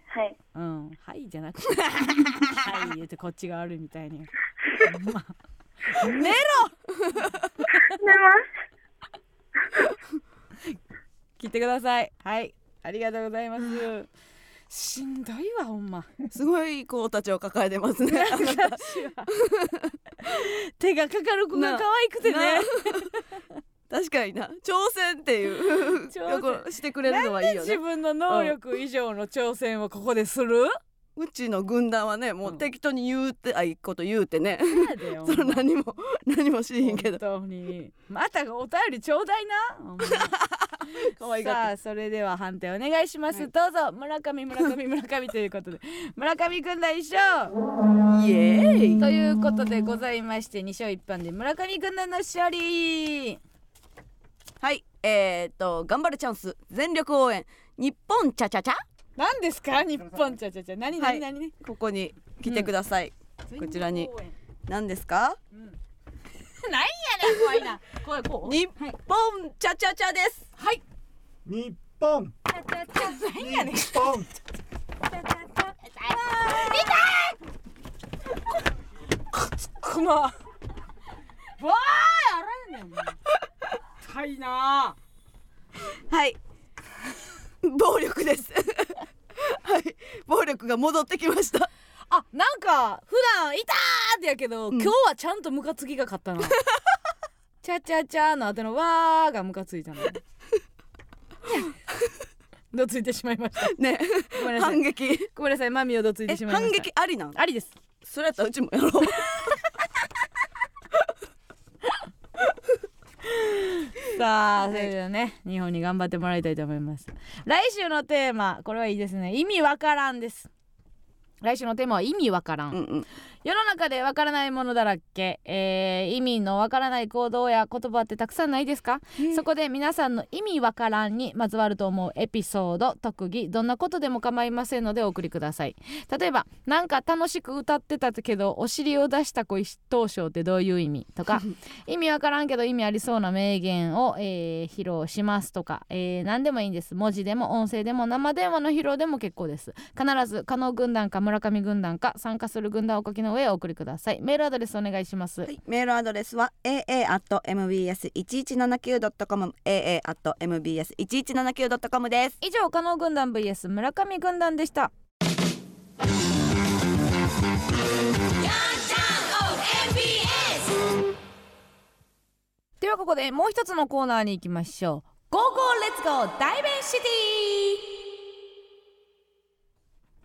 はい。うん。はいじゃなくて。はい言ってこっちが悪いみたいに。まあ。寝ろ。寝ます。切ってください。はい。ありがとうございますしんどいわほんま。すごい子たちを抱えてますね。手がかかる子が可愛くてね。な。確かにな。挑戦っていう。してくれるのはいいよ自ね分の能力以上の挑戦をここでする？うちの軍団はねもう適当に言うてあいいこと言うてね。その 何も何もしへんけど。本当に。またお便りちょうだいな 可愛がっさあそれでは判定お願いします、はい。どうぞ村上村上村上ということで。村上くんだ一緒てイエーイ。ということでございまして2勝1敗で村上くんだの勝利。はい、えー、っと頑張るチャンス全力応援。日本チャチャチャ何ですか？日本。ちゃちゃちゃ。何はい。何何？ねここに来てください、こちらに。何ですか？何やねん怖いな。怖いこう。日本チャチャチャです。はい。日本。何やねん。日本。くまわーあらやねん痛いなはい 暴力です。はい。暴力が戻ってきました。あなんか普段「いた!」ってやけど、ん。今日はちゃんとムカつきが勝ったな。チャチャチャの後の「わー」がムカついたの どついてしまいました。ね。ごめんなさい。反撃。ごめんなさい。マミをどついてえしまいました。反撃ありなん？ありです。それやったらうちもやろう さあそれではね日本に頑張ってもらいたいと思います。来週のテーマこれはいいですね。意味わからんです。来週のテーマは意味わからん、うんうん世の中でわからないものだらけ、えー意味のわからない行動や言葉ってたくさんないですか？そこで皆さんの意味わからんにまつわると思うエピソード特技どんなことでも構いませんのでお送りください。例えばなんか楽しく歌ってたけどお尻を出した子一等賞ってどういう意味？とか 意味わからんけど意味ありそうな名言を、えー披露しますとか、えー何でもいいんです。文字でも音声でも生電話の披露でも結構です。必ず加納軍団か村上軍団か参加する軍団をお書きの上お送りください。メールアドレスお願いします、はい、メールアドレスは aa.mbs1179.com aa.mbs1179.com です。以上加納軍団 vs 村上軍団でした。ではここでもう一つのコーナーに行きましょう。Go Go Let's Go ダイベンシティ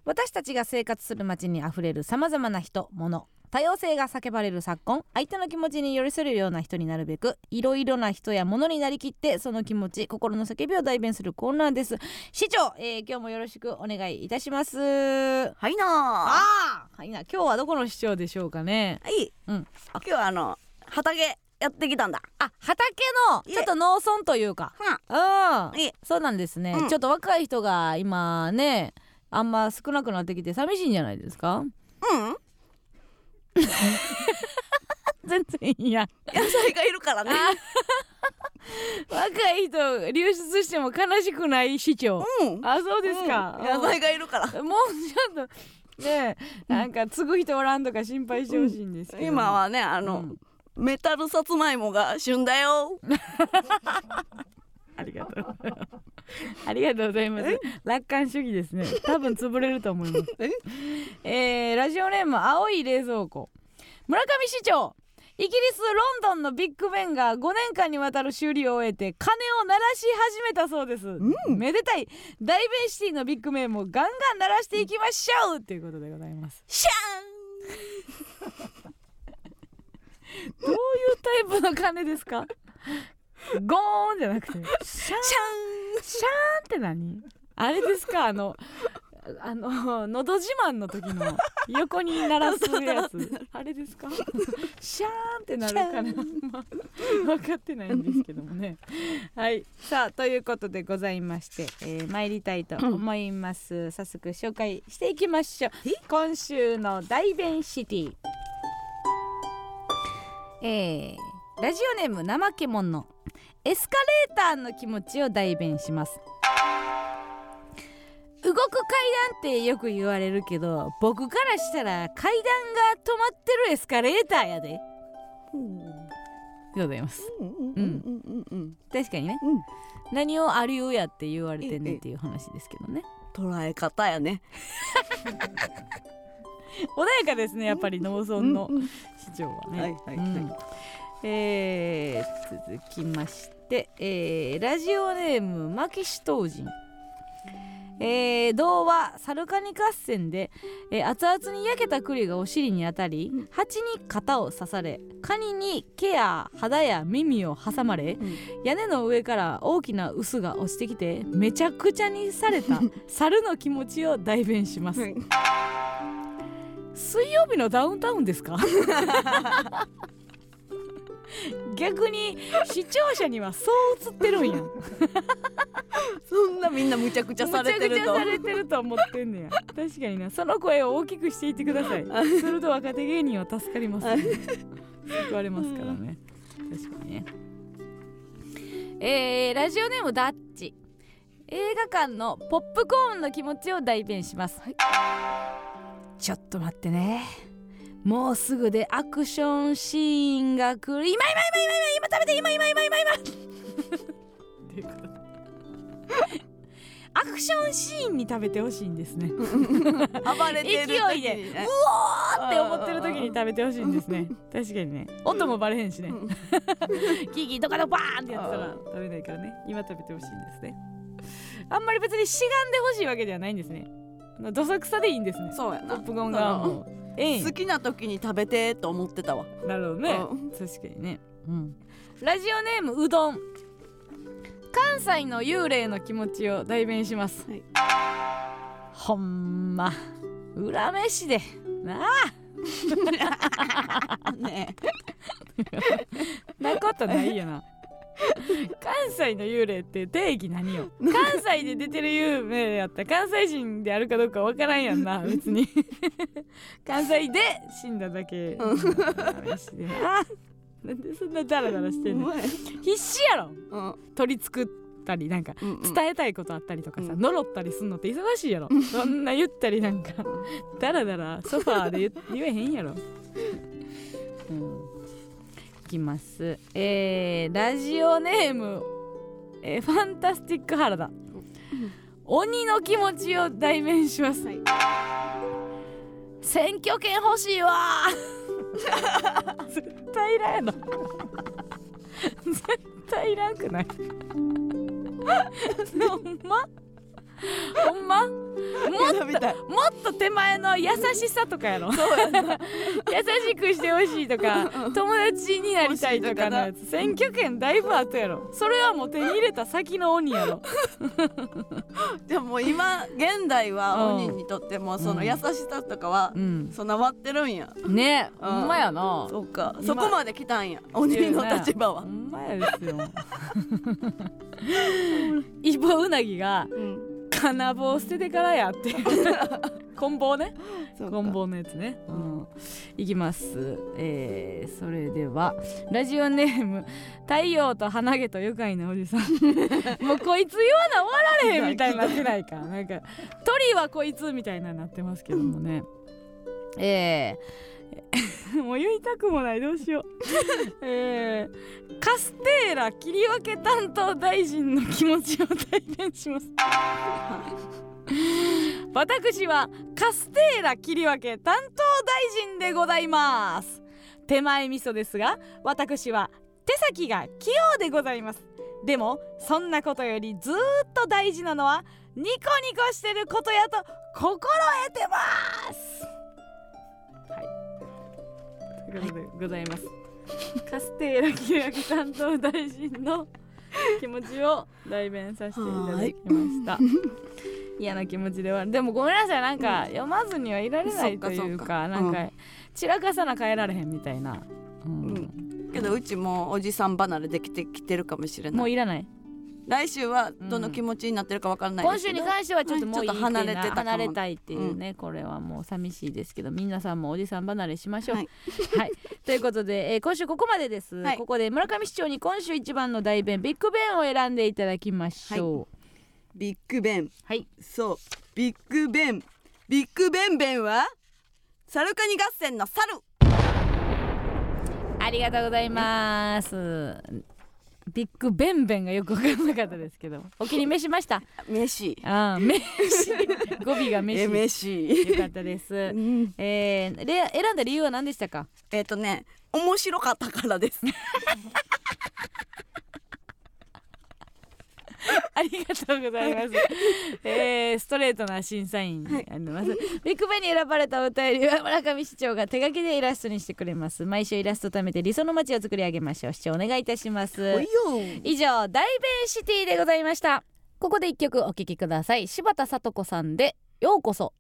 私たちが生活する街にあふれるさまざまな人物多様性が叫ばれる昨今相手の気持ちに寄り添えるような人になるべくいろいろな人や物になりきってその気持ち心の叫びを代弁するコーナーです。市長、えー今日もよろしくお願いいたします。あはいな。ああはいな。今日はどこの市長でしょうかね。はい、うん。今日はあの畑やってきたんだ。あ畑のちょっと農村というか。うん。そうなんですね、うん。ちょっと若い人が今ねあんま少なくなってきて寂しいんじゃないですか？うん。全然いいや。野菜がいるからね。若い人流出しても悲しくない市長。うん。あそうですか、うん。野菜がいるから。もうちょっとねえなんか継ぐ人おらんとか心配してほしいんですけど、今はねあの、うん。メタルさつまいもが旬だよ。ありがとう ありがとうございます。楽観主義ですね。多分潰れると思います。え？ー、ラジオネーム青い冷蔵庫。村上市長。イギリスロンドンのビッグベンが5年間にわたる修理を終えて鐘を鳴らし始めたそうです、めでたい。大ベンシティのビッグベンもガンガン鳴らしていきましょう。ということでございます。シャ どういうタイプの鐘ですか？ゴーンじゃなくてシャン。ーンシャン。シャーンって何？あれですか？あのあののど自慢の時の横に鳴らすやつ。あれですか？シャーンってなるかなまあ分かってないんですけどもね。はい。さあということでございまして、えー、参りたいと思います。早速紹介していきましょう。今週の大弁シティ。えー、ラジオネーム怠け者エスカレーターの気持ちを代弁します。動く階段ってよく言われるけど僕からしたら階段が止まってるエスカレーターやで。でございます。うん。うん。うん。うん。うん。確かにね、うん。何をありうやって言われてんねんっていう話ですけどね。捉え方やね。穏やかですねやっぱり農村のうんうん。市長はね、はいはい。うんえー続きまして、えーラジオネームマキシトウジン。えー童話「サルカニ合戦で」えー熱々に焼けた栗がお尻に当たり蜂に肩を刺されカニに毛や肌や耳を挟まれ、ん。屋根の上から大きな臼が落ちてきてめちゃくちゃにされた 猿の気持ちを代弁します、はい。水曜日のダウンタウンですか？逆に視聴者にはそう映ってるんや。ん そんなみんなむちゃくちゃされてると。むちゃくちゃされてると思ってんねや。確かにな。その声を大きくしていってください。すると若手芸人は助かります、ね、救われますからね。確かにね。えー、ラジオネームダッチ。映画館のポップコーンの気持ちを代弁します、ちょっと待ってねもうすぐでアクションシーンが来る。今今今今今今食べて今今今今今。っていうことアクションシーンに食べてほしいんですね。暴れてる時勢いでうおーって思ってる時に食べてほしいんですね。確かにね。音もバレへんしね。うん。キーキードカドバーンってやってたら食べないからね。今食べてほしいんですね。あんまり別にしがんでほしいわけではないんですね。どさくさでいいんですね。そうやな。ポップコーンがも。う好きな時に食べてと思ってたわ。なるほどね。うん。確かにね、うん、ラジオネームうどん。関西の幽霊の気持ちを代弁します、はい。ほんま裏飯で。なあ。ね なことないよな関西の幽霊って定義何よ？関西で出てる幽霊やったら関西人であるかどうかわからんやんな別に。関西で死んだだけ。ななんでそんなダラダラしてんの？必死やろ。うん。取り作ったりなんかうんうん。伝えたいことあったりとかさ、うん。呪ったりすんのって忙しいやろ。そんな言ったりなんか。ダラダラソファーで言言えへんやろ、うん、いきます。えー、ラジオネーム、えーファンタスティック原田。鬼の気持ちを代弁します、はい。選挙権欲しいわ。絶対いらんやろ。絶対いらんくない？ほんま？ほんま？もっともっと手前の優しさとかやろ。優しくしてほしいとか友達になりたいとかのやつ。選挙権だいぶ後やろ。それはもう手に入れた先の鬼やろ。でも今現代はうん。鬼にとってもその優しさとかはうん。備わってるんや。ね。うん。ほんまやな。そうか。今そこまで来たんや。鬼の立場は。ほんまやですよ。イボウナギがうん金棒捨ててからやって。棍棒ね。棍棒のやつね、うん、いきます、えー、それではラジオネーム太陽と花毛と愉快なおじさん。もうこいつ言わな終わられへんみたいになってないか。なんか鳥はこいつみたいなになってますけどもね。えー、もう言いたくもないどうしよう。えー、カステーラ切り分け担当大臣の気持ちを代弁します。私はカステーラ切り分け担当大臣でございます。手前味噌ですが私は手先が器用でございます。でもそんなことよりずっと大事なのはニコニコしてることやと心得てます。ということでございます、カステーラ切り分け担当大臣の 気持ちを代弁させていただきました。嫌な気持ちでは。でもごめんなさい。なんか読まずにはいられないというかなんか散らかさな変えられへんみたいな、うん。うけどうちもおじさん離れできてきてるかもしれない。もういらない来週はどの気持ちになってるかわからないで今週に関してはちょっともういい離れて離れたいっていうね、これはもう寂しいですけど皆さんもおじさん離れしましょう。ははい。い、ということで、えー今週ここまでです、はい。ここで村上市長に今週一番の大弁ビッグベンを選んでいただきましょう。ビッグベン。はい、そう。ビッグベン。ビッグベンベンはサルカニ合戦のサルありがとうございます。ビッグベンベンがよく分からなかったですけど。お気に召しました？メシああ飯語尾が飯えメよシかったです、うん。えー、れ選んだ理由は何でしたか？えっ、とね面白かったからです ありがとうございます。えー、ストレートな審査員になります。ビッグベンに選ばれたお便りは村上市長が手書きでイラストにしてくれます。毎週イラストを貯めて理想の街を作り上げましょう。視聴お願いいたします。以上大弁シティでございました。ここで一曲お聴きください。柴田聡子さんでようこそ。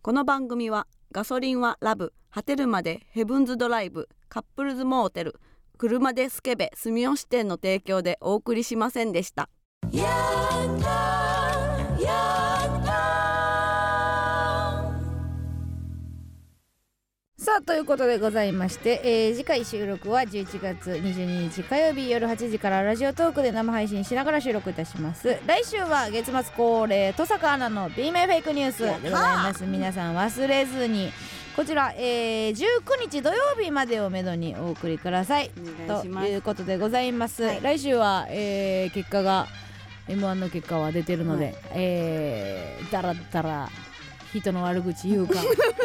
この番組はガソリンはラブ果てるまでヘブンズドライブカップルズモーテル車でスケベ住吉店の提供でお送りしませんでした。さあということでございまして、えー次回収録は11月22日火曜日夜8時からラジオトークで生配信しながら収録いたします。来週は月末恒例登坂アナの B 面フェイクニュース。でござい。ます皆さん忘れずにこちら、えー19日土曜日までをめどにお送りください。ということでございます、はい。来週は、えー結果が M1 の結果は出てるので、はい。えーだらだら人の悪口言うか、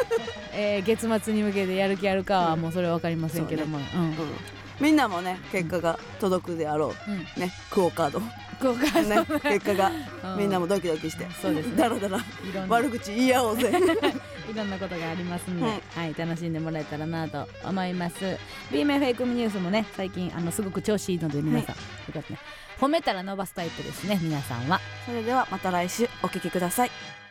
えー月末に向けてやる気あるかはもうそれは分かりませんけども、うん。うん。みんなもね結果が届くであろう。ねクオカード。こうかね結果が うん。みんなもドキドキして。そうですね。だらだら。悪口言い合おうぜ。いろんなことがありますんで、はいはい、楽しんでもらえたらなと思います。B 面フェイクニュースもね最近あのすごく調子いいので皆さん、よかったね。褒めたら伸ばすタイプですね皆さんは。それではまた来週お聞きください